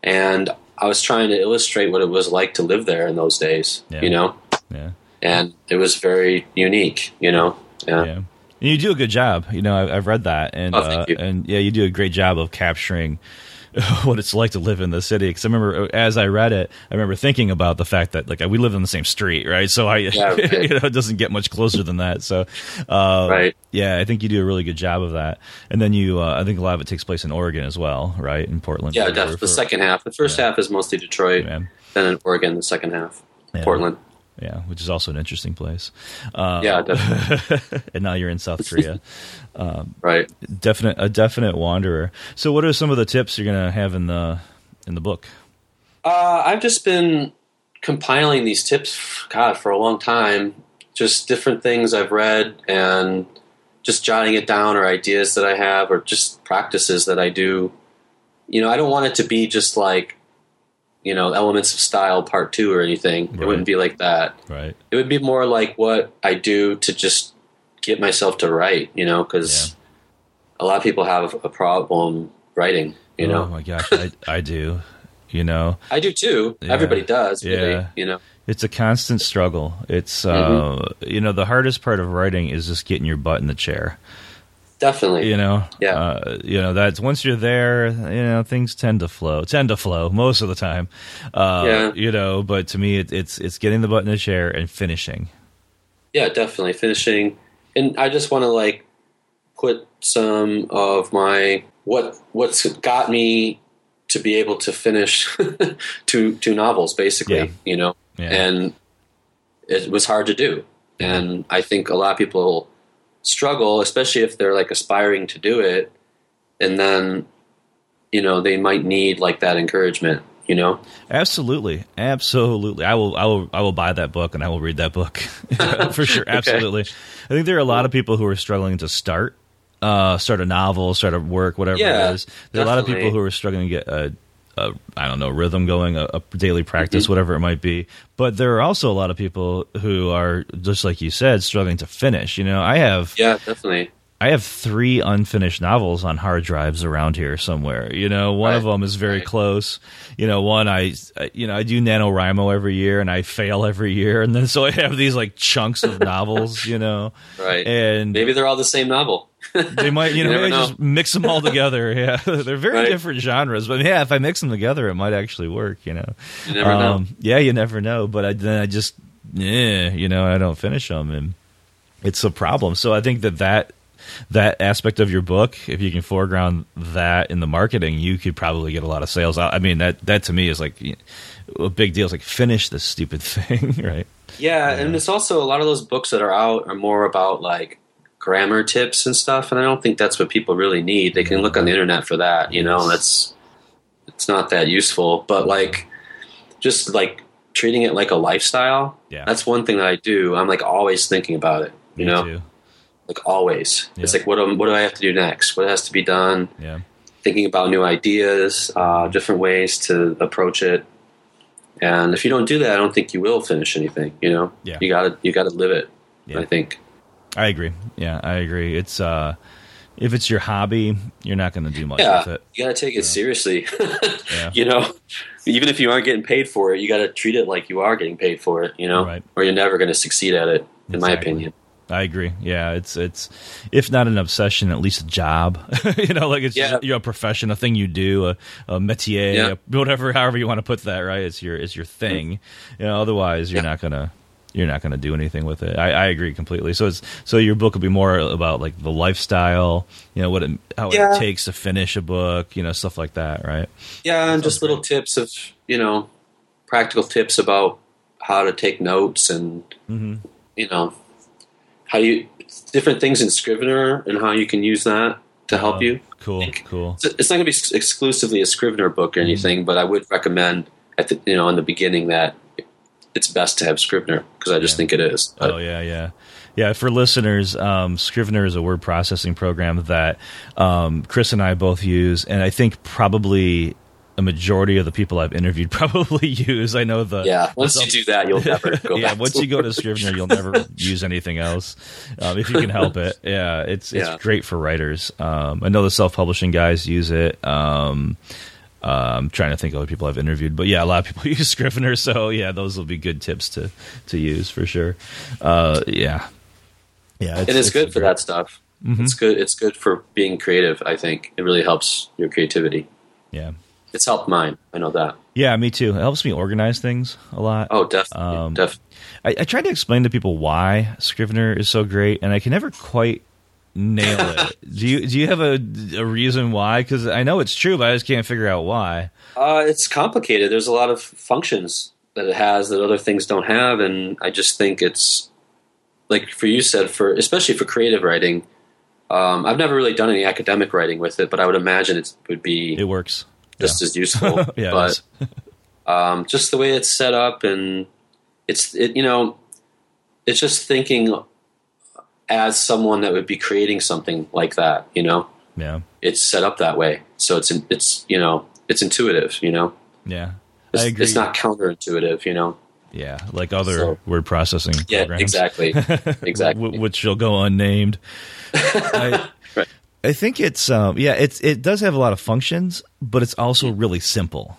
and I was trying to illustrate what it was like to live there in those days. Yeah. You know, yeah. and it was very unique. You know, yeah, Yeah. And you do a good job. You know, I, I've read that, and Oh, uh, and yeah, you do a great job of capturing what it's like to live in the city. Because I remember uh, as I read it, I remember thinking about the fact that like we live in the same street, right? So I, Yeah, right. you know, it doesn't get much closer than that. So, uh, Right. Yeah, I think you do a really good job of that. And then you, uh, I think a lot of it takes place in Oregon as well, right? In Portland. yeah. For- The second half. The first Yeah. half is mostly Detroit, Yeah. then in Oregon. The second half. Portland. Yeah, which is also an interesting place. Uh, Yeah, definitely. and now you're in South Korea. right. definite a definite wanderer. So, what are some of the tips you're gonna have in the in the book? Uh, I've just been compiling these tips, God, for a long time. Just different things I've read and just jotting it down, or ideas that I have, or just practices that I do. You know, I don't want it to be just like, you know, elements of style part two or anything. Right. It wouldn't be like that. Right. It would be more like what I do to just get myself to write. You know, because a lot of people have a problem writing. You know, Oh my gosh, I, I do. You know, I do too. Yeah. Everybody does. Really, Yeah. You know. it's a constant struggle. It's uh, Mm-hmm. you know, the hardest part of writing is just getting your butt in the chair. Definitely. You know, Yeah. uh, you know that's once you're there, you know, things tend to flow. Tend to flow most of the time. Uh, Yeah. You know, but to me, it, it's it's getting the butt in the chair and finishing. Yeah, definitely finishing. And I just want to like put some of my what what's got me to be able to finish two two novels basically, Yeah. you know. Yeah. And it was hard to do. And I think a lot of people struggle, especially if they're like aspiring to do it and then you know, they might need like that encouragement, you know. Absolutely, absolutely. I will, I will, I will buy that book and I will read that book for sure. Absolutely. I think there are a lot of people who are struggling to start, uh, start a novel, start a work, whatever Yeah, it is. There are a lot of people who are struggling to get a, a I don't know, rhythm going, a, a daily practice, Mm-hmm. whatever it might be. But there are also a lot of people who are just like you said, struggling to finish. You know, I have, Yeah, definitely. I have three unfinished novels on hard drives around here somewhere. You know, one of them is very Right. close. You know, one I, I- you know, I do NaNoWriMo every year and I fail every year. And then so I have these like chunks of novels, you know, Right. and Maybe they're all the same novel. they might, you You know, know. just mix them all together. Yeah. They're very Right. different genres, but yeah, if I mix them together, it might actually work, you know. You never know. Um, Yeah, you never know. But I, then I just, yeah, you know, I don't finish them, and it's a problem. So I think that that that aspect of your book, if you can foreground that in the marketing, you could probably get a lot of sales. I I mean, that that to me is like a big deal. It's like finish this stupid thing, right? Yeah, and it's also a lot of those books that are out are more about like grammar tips and stuff, and I don't think that's what people really need. They can look on the internet for that, you know. That's it's not that useful, but like just like treating it like a lifestyle. Yeah. that's one thing that I do. I'm like always thinking about it, you Me know, too. like always. It's like what what do I have to do next? What has to be done? Yeah. Thinking about new ideas, uh, different ways to approach it. And if you don't do that, I don't think you will finish anything. You know, Yeah. you gotta you gotta live it. Yeah. I think. I agree. Yeah, I agree. It's uh, if it's your hobby, you're not going to do much Yeah, with it. you gotta take it seriously. Yeah. You know, even if you aren't getting paid for it, you gotta treat it like you are getting paid for it. You know, Right. or you're never going to succeed at it. In my opinion. I agree. Yeah, it's it's if not an obsession, at least a job. you know, like it's Yeah. just, you know, a profession, a thing you do, a, a métier, Yeah. a- whatever, however you want to put that. Right? It's your it's your thing. You know, otherwise you're Yeah. not gonna you're not gonna do anything with it. I, I agree completely. So it's so your book will be more about like the lifestyle. You know what it, how Yeah. it takes to finish a book. You know stuff like that. Right? Yeah, and just sounds little tips of you know, practical tips about how to take notes and Mm-hmm. you know how you different things in Scrivener and how you can use that to help Uh, you. Cool. Cool. It's it's not going to be exclusively a Scrivener book or anything, but I would recommend at the you know in the beginning that it's best to have Scrivener because I just Yeah. think it is. Oh yeah, yeah, yeah. For listeners, um, Scrivener is a word processing program that um, Chris and I both use, and I think probably a majority of the people I've interviewed probably use. I know the yeah, once you do that, you'll never go yeah, back. once you go to Scrivener, you'll never use anything else um, if you can help it. Yeah, it's it's Yeah. great for writers. Um, I know the self publishing guys use it. Um, I'm trying to think of other people I've interviewed, but yeah, a lot of people use Scrivener. So yeah, those will be good tips to to use for sure. Uh, yeah, yeah, it is good for that stuff. Mhm. It's good. It's good for being creative. I think it really helps your creativity. Yeah, It's helped mine. I know that. yeah, me too. It helps me organize things a lot. Oh, definitely, Um, definitely. I, I try to explain to people why Scrivener is so great, and I can never quite nail it. do you do you have a, a reason why? Because I know it's true, but I just can't figure out why. Uh, it's complicated. There's a lot of functions that it has that other things don't have, and I just think it's like for you said for especially for creative writing. Um, I've never really done any academic writing with it, but I would imagine it would be It works. just as useful. Yeah, but um, just the way it's set up, and it's it, you know, it's just thinking as someone that would be creating something like that. You know, yeah, it's set up that way, so it's it's you know it's intuitive. You know. yeah. It's, I agree. it's not counterintuitive, you know. yeah, like other So- word processing Yeah, programs. exactly, exactly. Wh- which will go unnamed. I, Right. I think it's um, yeah, it's it does have a lot of functions, but it's also really simple.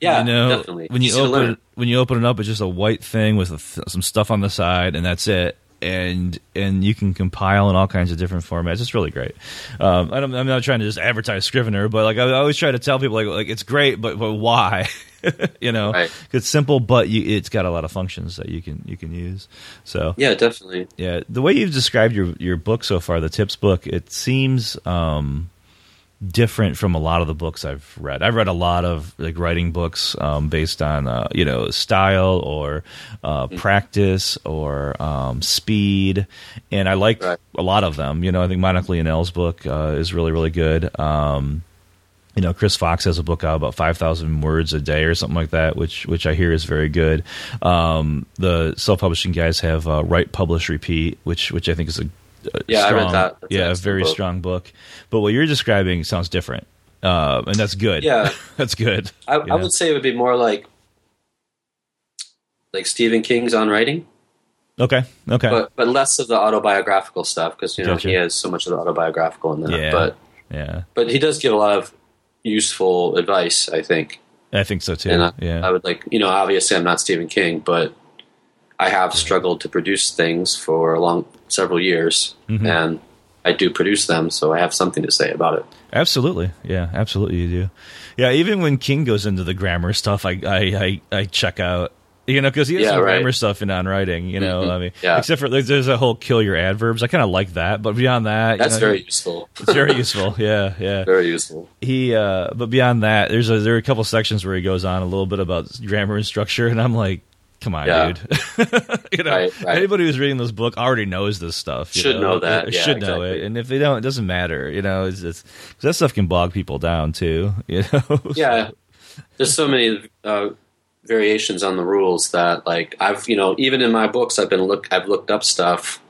yeah, you know, definitely. when you open learn. when you open it up, it's just a white thing with a th- some stuff on the side, and that's it. And and you can compile in all kinds of different formats. It's really great. Um, I don't, I'm not trying to just advertise Scrivener, but like I always try to tell people, like like it's great, but but why? you know, Right. it's simple, but you, it's got a lot of functions that you can you can use. So yeah, definitely. yeah, the way you've described your your book so far, the tips book, it seems um, different from a lot of the books I've read. I've read a lot of like writing books um, based on uh, you know style or uh, practice or um, speed, and I like Right. a lot of them. You know, I think Monica Leonelle's book uh, is really really good. Um, you know, Chris Fox has a book out about five thousand words a day or something like that, which which I hear is very good. Um, the self publishing guys have uh, Write, Publish, Repeat, which which I think is a, Yeah, I read that. That's yeah, a very book. strong book. But what you're describing sounds different, uh, and that's good. Yeah. that's good. I, I would say it would be more like like Stephen King's on writing, Okay, okay, but but less of the autobiographical stuff because you know Gotcha. he has so much of the autobiographical in there. Yeah. But yeah, but he does give a lot of useful advice. I think, I think so too. I, yeah, I would like you know obviously I'm not Stephen King, but I have struggled to produce things for a long several years, Mhm. and I do produce them, so I have something to say about it. Absolutely, yeah, absolutely, you do. Yeah, even when King goes into the grammar stuff, I I I, I check out. You know, because he has Yeah, some right. grammar stuff in on writing. You know, Mhm. I mean, Yeah. except for like, there's a whole kill your adverbs. I kind of like that, but beyond that, you That's know, very useful. it's very useful. Yeah, yeah. very useful. He, uh, but beyond that, there's a there are a couple sections where he goes on a little bit about grammar and structure, and I'm like, come on, Yeah. dude. you know, Right, right. anybody who's reading this book already knows this stuff. you Should know that. Or Yeah, should know it, and if they don't, it doesn't matter. You know, it's 'cause that stuff can bog people down too. You know, yeah there's so many uh, variations on the rules that like i've you know even in my books i've been look i've looked up stuff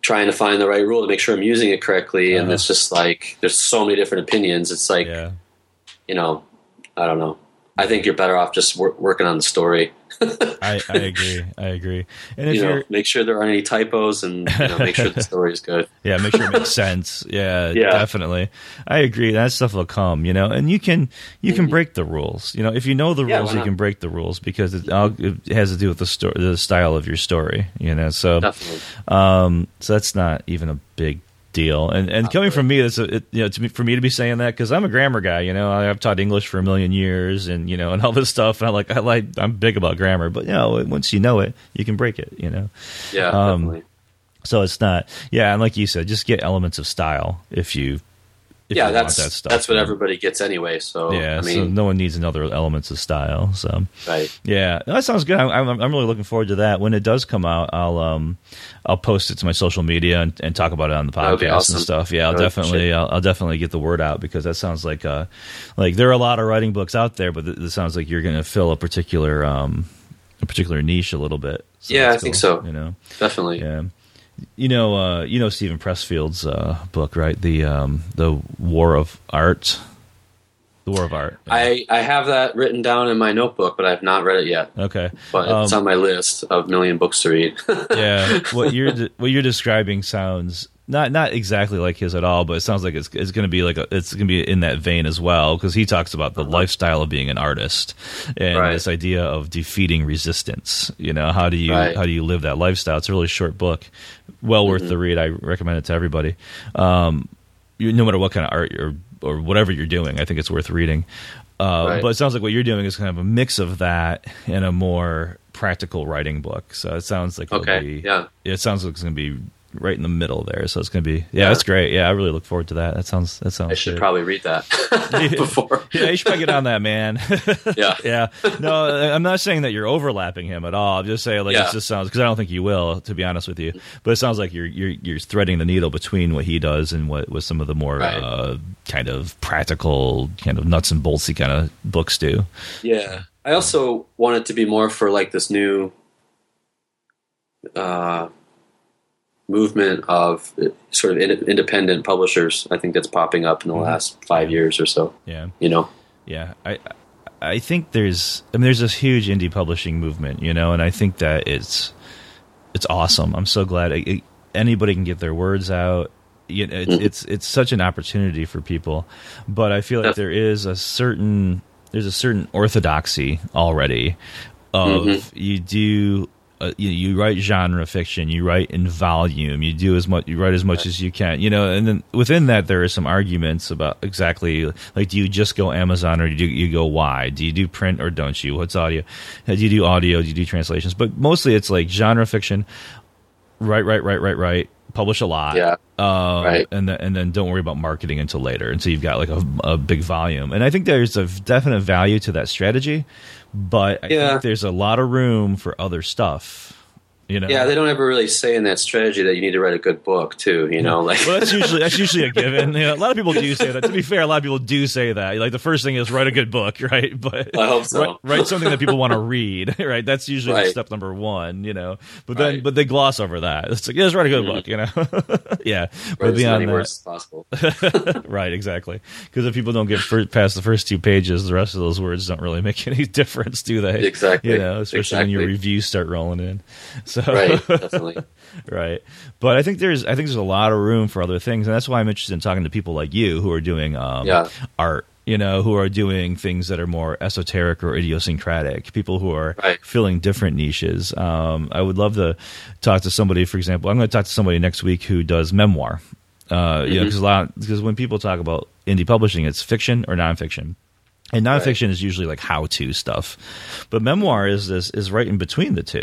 trying to find the right rule to make sure i'm using it correctly and Uh-huh. it's just like there's so many different opinions it's like yeah. you know i don't know i think you're better off just wor- working on the story I, I agree. I agree. And if you know make sure there aren't any typos and you know, make sure the story is good yeah, make sure it makes sense. Yeah, Yeah. definitely. I agree. That stuff will come, you know, and you can you can Mhm. break the rules. You know, if you know the Yeah, rules, you can break the rules because it, all, it has to do with the story, the style of your story. You know, so definitely um, so that's not even a big deal. And and coming from me, it's a, it, you know to me, for me to be saying that because I'm a grammar guy. You know, I've taught English for a million years, and you know, and all this stuff. And I like I like I'm big about grammar, but you know, once you know it, you can break it. You know. yeah Um, definitely So it's not, yeah, and like you said, just get elements of style if you, yeah that's that stuff. that's what everybody gets anyway so Yeah, i so no one needs another elements of style. So right yeah, no, that sounds good. I'm, I'm I'm really looking forward to that. When it does come out, I'll um I'll post it to my social media and, and talk about it on the That would be podcast awesome. and stuff. Yeah, I'll definitely. I'll, I'll definitely get the word out because that sounds like uh like there are a lot of writing books out there, but this sounds like you're going to fill a particular um a particular niche a little bit. So Yeah, I think so. You know, Definitely. yeah. You know, uh, you know Steven Pressfield's uh, book, right? The um, the War of Art, the War of Art. I, I have that written down in my notebook, but I've not read it yet. okay, But it's Um, on my list of million books to read. yeah, what you're de- what you're describing sounds not not exactly like his at all, but it sounds like it's it's going to be like a, it's going to be in that vein as well because he talks about the lifestyle of being an artist and Right. this idea of defeating resistance. You know, how do you Right. how do you live that lifestyle? It's a really short book, well worth Mm-hmm. the read. I recommend it to everybody. Um, you, no matter what kind of art or or whatever you're doing, I think it's worth reading. Uh, Right. But it sounds like what you're doing is kind of a mix of that and a more practical writing book. So it sounds like Okay, be- yeah. it sounds like it's going to be right in the middle there. So it's going to be yeah, Yeah. that's great. Yeah, I really look forward to that. That sounds that sounds. I should good. probably read that before. Yeah, you should probably get on that, man. Yeah. yeah. No, I'm not saying that you're overlapping him at all. I'm just saying like Yeah. it just sounds because I don't think you will, to be honest with you. But it sounds like you're you're you're threading the needle between what he does and what what some of the more Right. uh, kind of practical, kind of nuts and boltsy kind of books do. Yeah. I also want it to be more for like this new uh, movement of uh, sort of in- independent publishers. I think that's popping up in the mm-hmm. last five years or so. Yeah. You know, Yeah, I I think there's I mean there's this huge indie publishing movement, you know, and I think that it's it's awesome. I'm so glad it, it- anybody can get their words out. You know, it's, mm-hmm. it's it's such an opportunity for people, but I feel like there is a certain there's a certain orthodoxy already of mm-hmm. you do uh, you, you write genre fiction, you write in volume, you do as much, you write as much as you can, you know, and then within that there are some arguments about exactly like do you just go Amazon or do you, you go wide? Do you do print or don't you? What's audio? Do you do audio? Do you do translations? But mostly it's like genre fiction, write, write, write, write, write, publish a lot, Yeah. um, Right. and then and then don't worry about marketing until later, And so you've got like a, a big volume. And I think there's a definite value to that strategy, but I Yeah. think there's a lot of room for other stuff. You know, yeah, they don't ever really say in that strategy that you need to write a good book too. You know, like well, that's usually that's usually a given. You know, a lot of people do say that. To be fair, a lot of people do say that. Like the first thing is write a good book, right? But I hope so. write, write something that people want to read, right? That's usually Right. step number one, you know. But then, Right. Mm-hmm. but they gloss over that. It's like, yeah, just write a good book, you know. yeah, write but beyond that, words possible. right? Exactly. Because if people don't get past the first two pages, the rest of those words don't really make any difference, do they? Exactly. You know, especially when your reviews start rolling in. So right, definitely. right but i think there's i think there's a lot of room for other things and that's why i'm interested in talking to people like you who are doing um, Yeah. art you know who are doing things that are more esoteric or idiosyncratic people who are Right. filling different niches um, i would love to talk to somebody for example i'm going to talk to somebody next week who does memoir uh, you know Mm-hmm. because a lot because when people talk about indie publishing it's fiction or nonfiction and nonfiction is usually like how-to stuff, but memoir is this is right in between the two,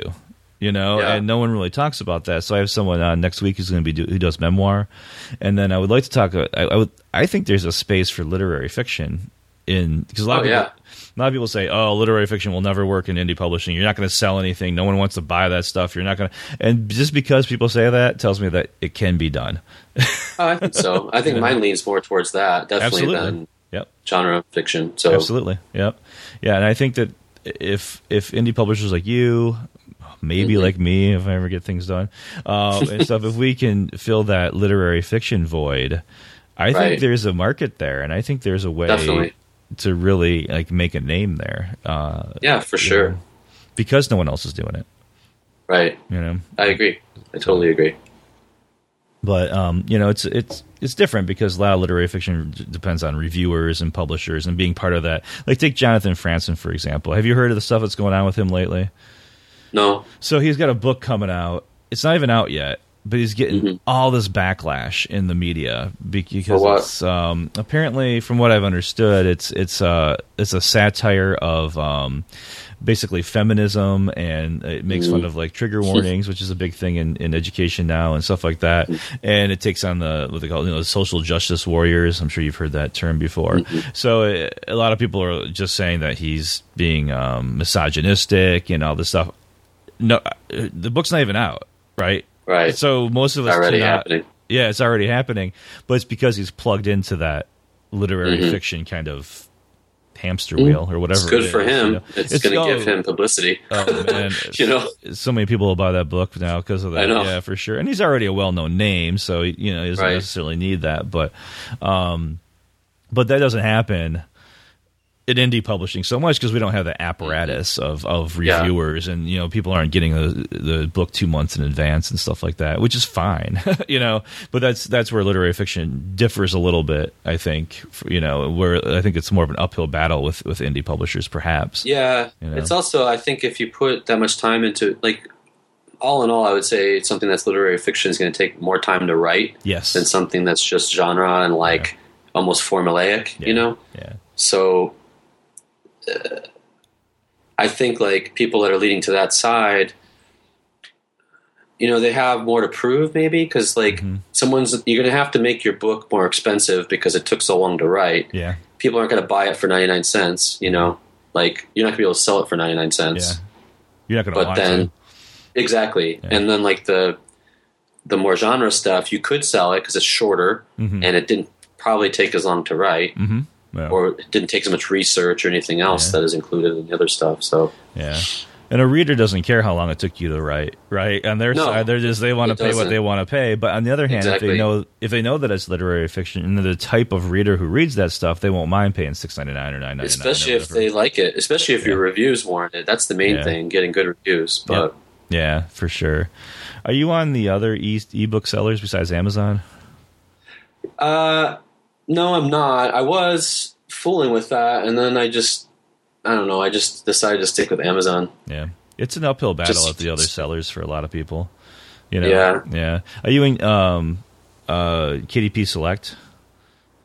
you know. Yeah. And no one really talks about that. So I have someone uh, next week who's going to be do, who does memoir, and then I would like to talk. uh, I, I would I think there's a space for literary fiction in because a lot Oh, of people, yeah. a lot of people say, "Oh, literary fiction will never work in indie publishing. You're not going to sell anything. No one wants to buy that stuff. You're not going to." And just because people say that tells me that it can be done. Oh, I think so. I think mine leans more towards that, definitely Absolutely. than Yep. genre fiction. So Absolutely. Yep. Yeah, and I think that if if indie publishers like you, maybe Mm-hmm. like me, if I ever get things done, um, and stuff, if we can fill that literary fiction void, I think there's a market there, and I think there's a way Definitely. to really like make a name there. Uh, yeah, for sure. because no one else is doing it. Right. You know, I agree. I totally agree. but um, you know, it's it's it's different because a lot of literary fiction d- depends on reviewers and publishers and being part of that. Like take Jonathan Franzen for example. Have you heard of the stuff that's going on with him lately? No. So he's got a book coming out. It's not even out yet, but he's getting all this backlash in the media because Mm-hmm. For what? it's um, apparently, from what I've understood, it's it's uh, it's a satire of um, basically feminism, and it makes Mm-hmm. fun of like trigger warnings, which is a big thing in, in education now and stuff like that. Mm-hmm. And it takes on the what they call you know the social justice warriors. I'm sure you've heard that term before. Mm-hmm. So uh, a lot of people are just saying that he's being um, misogynistic and all this stuff no, uh, the book's not even out, right? Right. So most of us Already cannot- happening. Yeah, it's already happening, but it's because he's plugged into that literary Mm-hmm. fiction kind of hamster wheel or whatever. It's good it for is, him. you know. It's, going to oh, give him publicity. Oh man, you know, so many people will buy that book now because of that. Yeah, for sure. And he's already a well-known name, so you know he doesn't Right. necessarily need that. But, um, but that doesn't happen in indie publishing so much because we don't have the apparatus mm-hmm. of of Yeah. reviewers, and you know people aren't getting the the book two months in advance and stuff like that, which is fine, you know. But that's that's where literary fiction differs a little bit, I think. You know, where I think it's more of an uphill battle with with indie publishers, perhaps. Yeah, You know? it's also I think if you put that much time into like all in all, I would say it's something that's literary fiction is going to take more time to write Yes. than something that's just genre and like almost formulaic. Yeah. You know, Yeah. so uh, I think like people that are leading to that side. You know they have more to prove, maybe because like Mhm. someone's you're going to have to make your book more expensive because it took so long to write. Yeah. People aren't going to buy it for ninety nine cents. You know, like you're not going to be able to sell it for ninety nine cents. Yeah. You're not going to but then to. exactly Yeah. and then like the the more genre stuff you could sell it because it's shorter Mhm. and it didn't probably take as long to write Mm-hmm. Yeah. or it didn't take as much research or anything else Yeah. that is included in the other stuff so yeah. And a reader doesn't care how long it took you to write, right? On their No, side, they're just they want to pay what doesn't. they want to pay. But on the other hand, if they know if they know that it's literary fiction and the type of reader who reads that stuff, they won't mind paying six ninety nine or nine ninety nine. especially if they like it especially if your reviews warrant it that's the main Yeah. thing getting good reviews but Yeah, for sure. Are you on the other e ebook sellers besides Amazon? uh no i'm not i was fooling with that and then i just i don't know i just decided to stick with amazon Yeah, it's an uphill battle Just- at the other sellers for a lot of people. You know, Yeah. yeah. Are you in um, uh, KDP Select?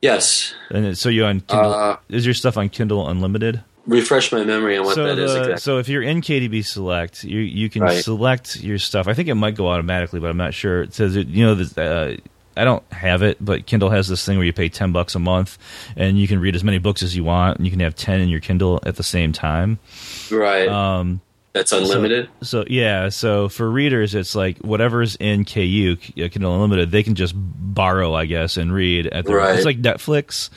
yes And so you on Kindle? Uh, is your stuff on Kindle Unlimited? refresh my memory on what so that is the- exactly So if you're in KDP Select, you you can Right. select your stuff. I think it might go automatically, but I'm not sure. It says it, you know this. Uh, I don't have it, but Kindle has this thing where you pay ten bucks a month, and you can read as many books as you want, and you can have ten in your Kindle at the same time. right Um, that's unlimited so yeah, so for readers, it's like whatever's in KU Kindle Unlimited, they can just borrow, I guess, and read at the. Right. It's like Netflix,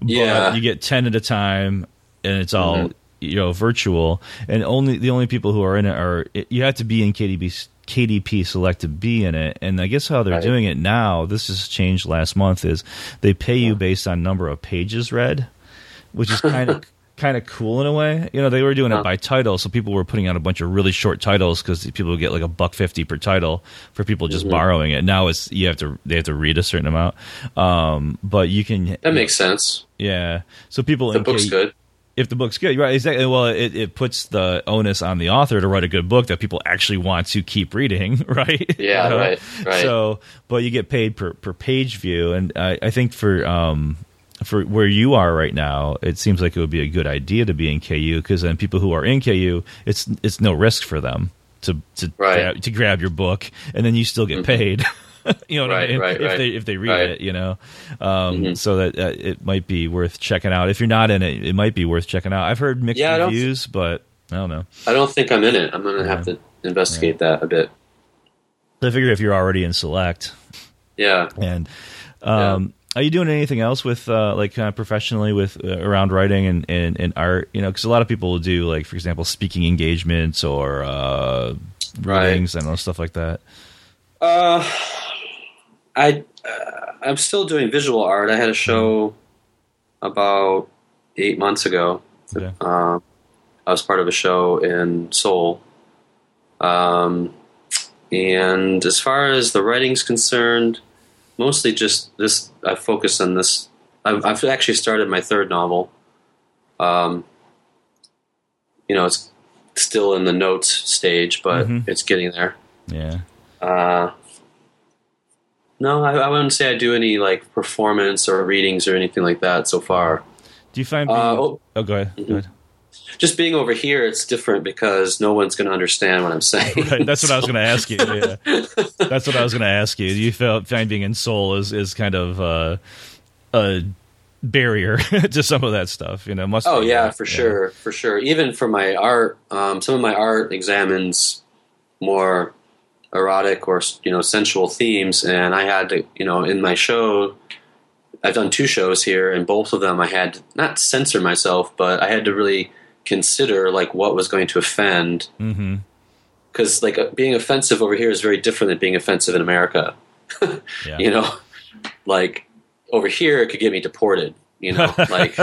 but Yeah. you get ten at a time, and it's all Mhm. you know virtual, and only the only people who are in it are you have to be in KDP KDP Select to be in it, and I guess how they're Right. doing it now. This has changed last month. Is they pay you based on number of pages read, which is kind of. Kind of cool in a way, you know. They were doing it by title, so people were putting out a bunch of really short titles because people would get like a buck fifty per title for people just Mhm. borrowing it. Now it's you have to they have to read a certain amount, um, but you can That makes sense. yeah. So people The in book's good. If the book's good, right? Exactly. Well, it, it puts the onus on the author to write a good book that people actually want to keep reading, right? Yeah, You know? right, right. So, but you get paid per per page view, and I, I think for um for where you are right now, it seems like it would be a good idea to be in KU because then people who are in KU, it's it's no risk for them to to Right. grab, to grab your book, and then you still get paid. you know what I Right, mean? right, if right. they if they read it, you know, um, Mhm. so that uh, it might be worth checking out. If you're not in it, it might be worth checking out. I've heard mixed Yeah, I don't- reviews, but I don't know. I don't think I'm in it. I'm going to have to investigate that a bit. So I figure if you're already in select, Yeah. and um, are you doing anything else with uh, like kind of professionally with uh, around writing and, and, and art? You know, because a lot of people will do like, for example, speaking engagements or uh, Right. readings and all stuff like that. Uh, I uh, I'm still doing visual art. I had a show about eight months ago. Okay. Um, I was part of a show in Seoul. Um, and as far as the writing's concerned, mostly just this. I focus on this. I've, I've actually started my third novel. Um, you know, it's still in the notes stage, but Mhm. it's getting there. Yeah. Uh, no, I, I wouldn't say I do any like performance or readings or anything like that so far. Do you find? Being, Uh, oh, oh, go ahead. Go ahead. just being over here, it's different because no one's going to understand what I'm saying. Right, that's what I was going to ask you. Yeah. That's what I was going to ask you. Do you felt find being in Seoul is is kind of uh, a barrier to some of that stuff? You know, must. Oh yeah, for sure, for sure. Even for my art, um, some of my art examines more erotic or you know sensual themes, and I had to, you know, in my show, I've done two shows here, and both of them I had to not censor myself, but I had to really consider like what was going to offend. Mm-hmm. Because like uh, being offensive over here is very different than being offensive in America. Yeah. You know, like over here it could get me deported. You know, like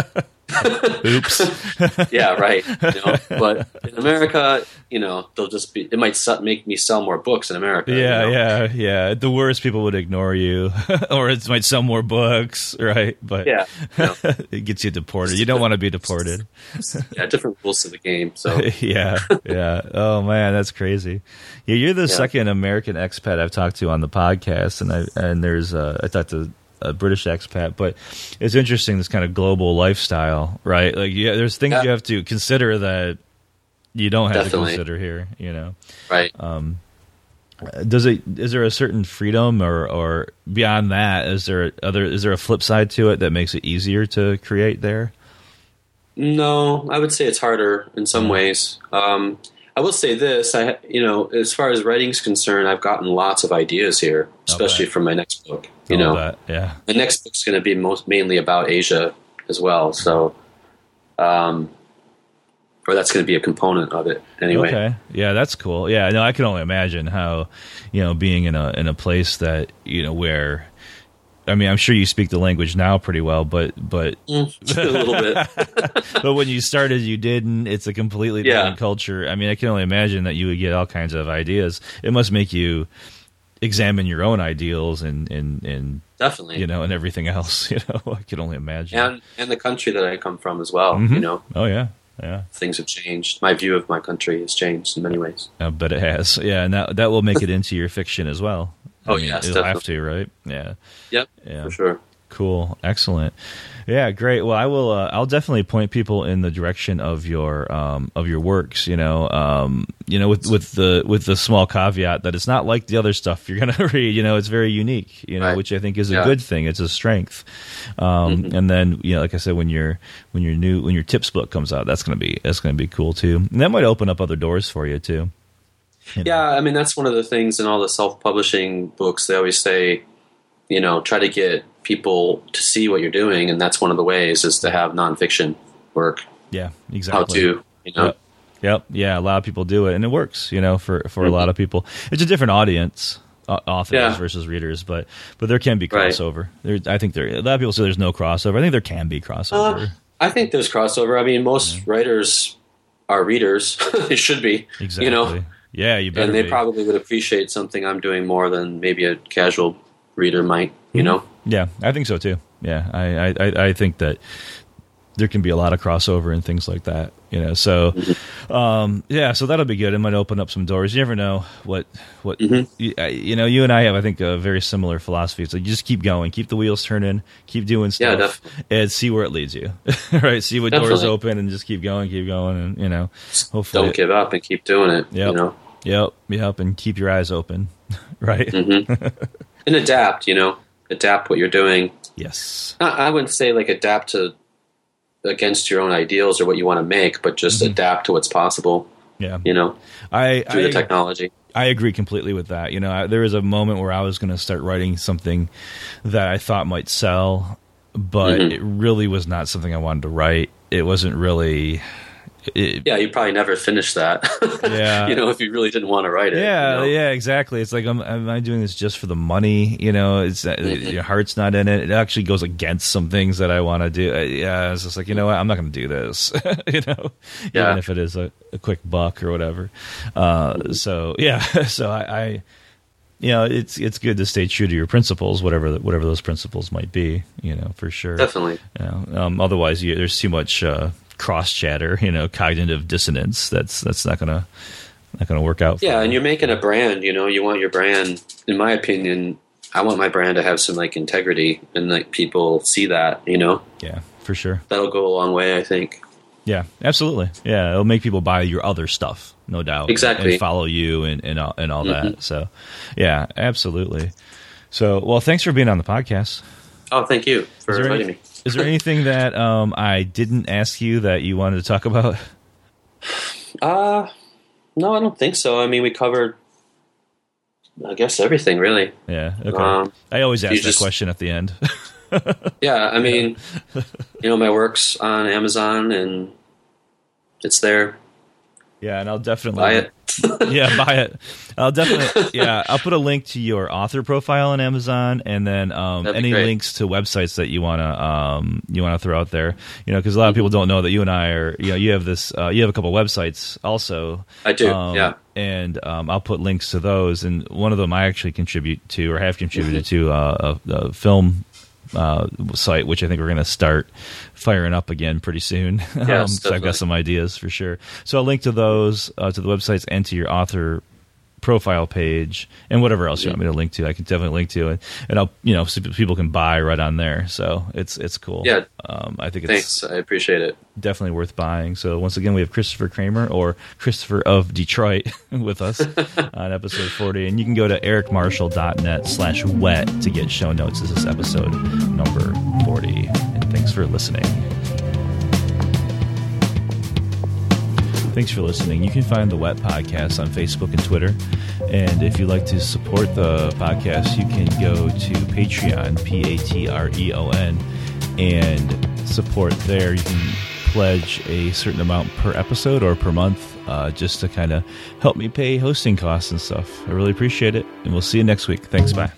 Oops. yeah, right. You know? But in America, you know, they'll just be. It might su- make me sell more books in America. you yeah, know? yeah, yeah. The worst, people would ignore you, or it might sell more books, right? But Yeah, you know, it gets you deported. You don't want to be deported. yeah, different rules to the game. So yeah, yeah. Oh man, that's crazy. Yeah, you're the second American expat I've talked to on the podcast, and I and there's uh, I talked to a British expat, but it's interesting this kind of global lifestyle, right? Like, yeah, there's things Yeah. you have to consider that you don't have Definitely. to consider here. You know, right. does it? Is there a certain freedom, or or beyond that, is there other? Is there a flip side to it that makes it easier to create there? No, I would say it's harder in some ways. Um, I will say this: I, you know, as far as writing's concerned, I've gotten lots of ideas here, especially Okay. from my next book. You All know, that, yeah. the next book's going to be most mainly about Asia as well. So, um, or that's going to be a component of it anyway. Okay. Yeah, that's cool. Yeah, no, I can only imagine how, you know, being in a in a place that you know where, I mean, I'm sure you speak the language now pretty well, but but Mm, a little bit. but when you started, you didn't. It's a completely Yeah. different culture. I mean, I can only imagine that you would get all kinds of ideas. It must make you examine your own ideals and and and Definitely. you know and everything else. You know, I can only imagine. and and the country that I come from as well. Mhm. You know, oh yeah, yeah. things have changed. My view of my country has changed in many ways. I bet it has. Yeah, and that that will make it into your fiction as well. I Oh, mean, yes, it'll have to, right? Yeah. Yep, Yeah. for sure. Cool, excellent. Yeah, great. Well, I will. Uh, I'll definitely point people in the direction of your um, of your works. You know, um, you know, with with the with the small caveat that it's not like the other stuff you're going to read. You know, it's very unique. You know, Right. which I think is a Yeah. good thing. It's a strength. Um, And then, you know, like I said, when your when your new when your tips book comes out, that's going to be that's going to be cool too. And that might open up other doors for you too. You know? Yeah, I mean that's one of the things in all the self-publishing books. They always say, you know, try to get people to see what you're doing, and that's one of the ways is to have nonfiction work. Yeah, exactly. How to, you know, Yep. Yep. Yeah, a lot of people do it, and it works. You know, for for a lot of people, it's a different audience, authors Yeah. versus readers, but but there can be Right. crossover. There, I think there. A lot of people say there's no crossover. I think there can be crossover. Uh, I think there's crossover. I mean, most writers are readers. they should be, exactly. you know, Yeah, you better. and they be. probably would appreciate something I'm doing more than maybe a casual reader might. You Mm-hmm. know, Yeah, I think so too. Yeah, I, I, I- think that there can be a lot of crossover and things like that. You know, so um, yeah, so that'll be good. It might open up some doors. You never know what what you, I- you know. You and I have, I think, a very similar philosophy. So you just keep going, keep the wheels turning, keep doing Yeah, stuff, and see where it leads you. right? See what doors open, and just keep going, keep going, and you know, hopefully, don't give up and keep doing it. Yep. You know, yep, yep, and keep your eyes open. right? Mm-hmm. and adapt. You know, adapt what you're doing. Yes. I I wouldn't say like adapt to against your own ideals or what you want to make, but just Mm-hmm. adapt to what's possible. Yeah. You know, I through I, the technology. I agree completely with that. You know, I, there was a moment where I was going to start writing something that I thought might sell, but Mhm. it really was not something I wanted to write. It wasn't really. It, Yeah, you probably never finish that. Yeah. you know, if you really didn't want to write it. yeah, you know? yeah, exactly. It's like, am, am I doing this just for the money? You know, it's uh, Mhm. your heart's not in it. It actually goes against some things that I want to do. Uh, yeah, it's just like, you know what? I'm not going to do this. you know, Yeah. even if it is a, a quick buck or whatever. Uh, so yeah, so I, I, you know, it's it's good to stay true to your principles, whatever the, whatever those principles might be. You know, for sure. Definitely. You know, um, otherwise, you, there's too much uh, cross chatter. You know, cognitive dissonance. That's that's not gonna not gonna work out. Yeah, and you're making a brand. You know, you want your brand. In my opinion, I want my brand to have some like integrity, and like people see that. You know, Yeah, for sure. that'll go a long way. I think. Yeah, absolutely. Yeah, it'll make people buy your other stuff, no doubt. Exactly. and follow you and and all, and all Mhm. that. So, yeah, absolutely. So, well, thanks for being on the podcast. Oh, thank you for inviting any- me. Is there anything that um, I didn't ask you that you wanted to talk about? Uh no, I don't think so. I mean, we covered I guess everything really. Yeah. Okay. Um, I always ask that just- question at the end. Yeah, I mean, you know, my work's on Amazon and it's there. Yeah, and I'll definitely Buy it. yeah, buy it. I'll definitely yeah. I'll put a link to your author profile on Amazon, and then um, any great. links to websites that you wanna um, you wanna throw out there. You know, because a lot of people don't know that you and I are. You know, you have this. Uh, you have a couple websites also. I do, Um, yeah. And um, I'll put links to those, and one of them I actually contribute to or have contributed to uh, a, a film. Uh, site which I think we're going to start firing up again pretty soon. Yes, um, so I've got some ideas for sure. So I'll link to those uh, to the websites and to your author profile page and whatever else you want me to link to. I can definitely link to it, and I'll you know so people can buy right on there. So it's it's cool. Yeah. um, I think it's Thanks, I appreciate it. definitely worth buying. So once again, we have Christopher Kramer or Christopher of Detroit with us on episode 40. And you can go to ericmarshall.net slash wet to get show notes. This is episode number 40. And thanks for listening. Thanks for listening. You can find the Wet Podcast on Facebook and Twitter. And if you'd like to support the podcast, you can go to Patreon, P A T R E O N, and support there. You can pledge a certain amount per episode or per month uh, just to kind of help me pay hosting costs and stuff. I really appreciate it. And we'll see you next week. Thanks. Bye.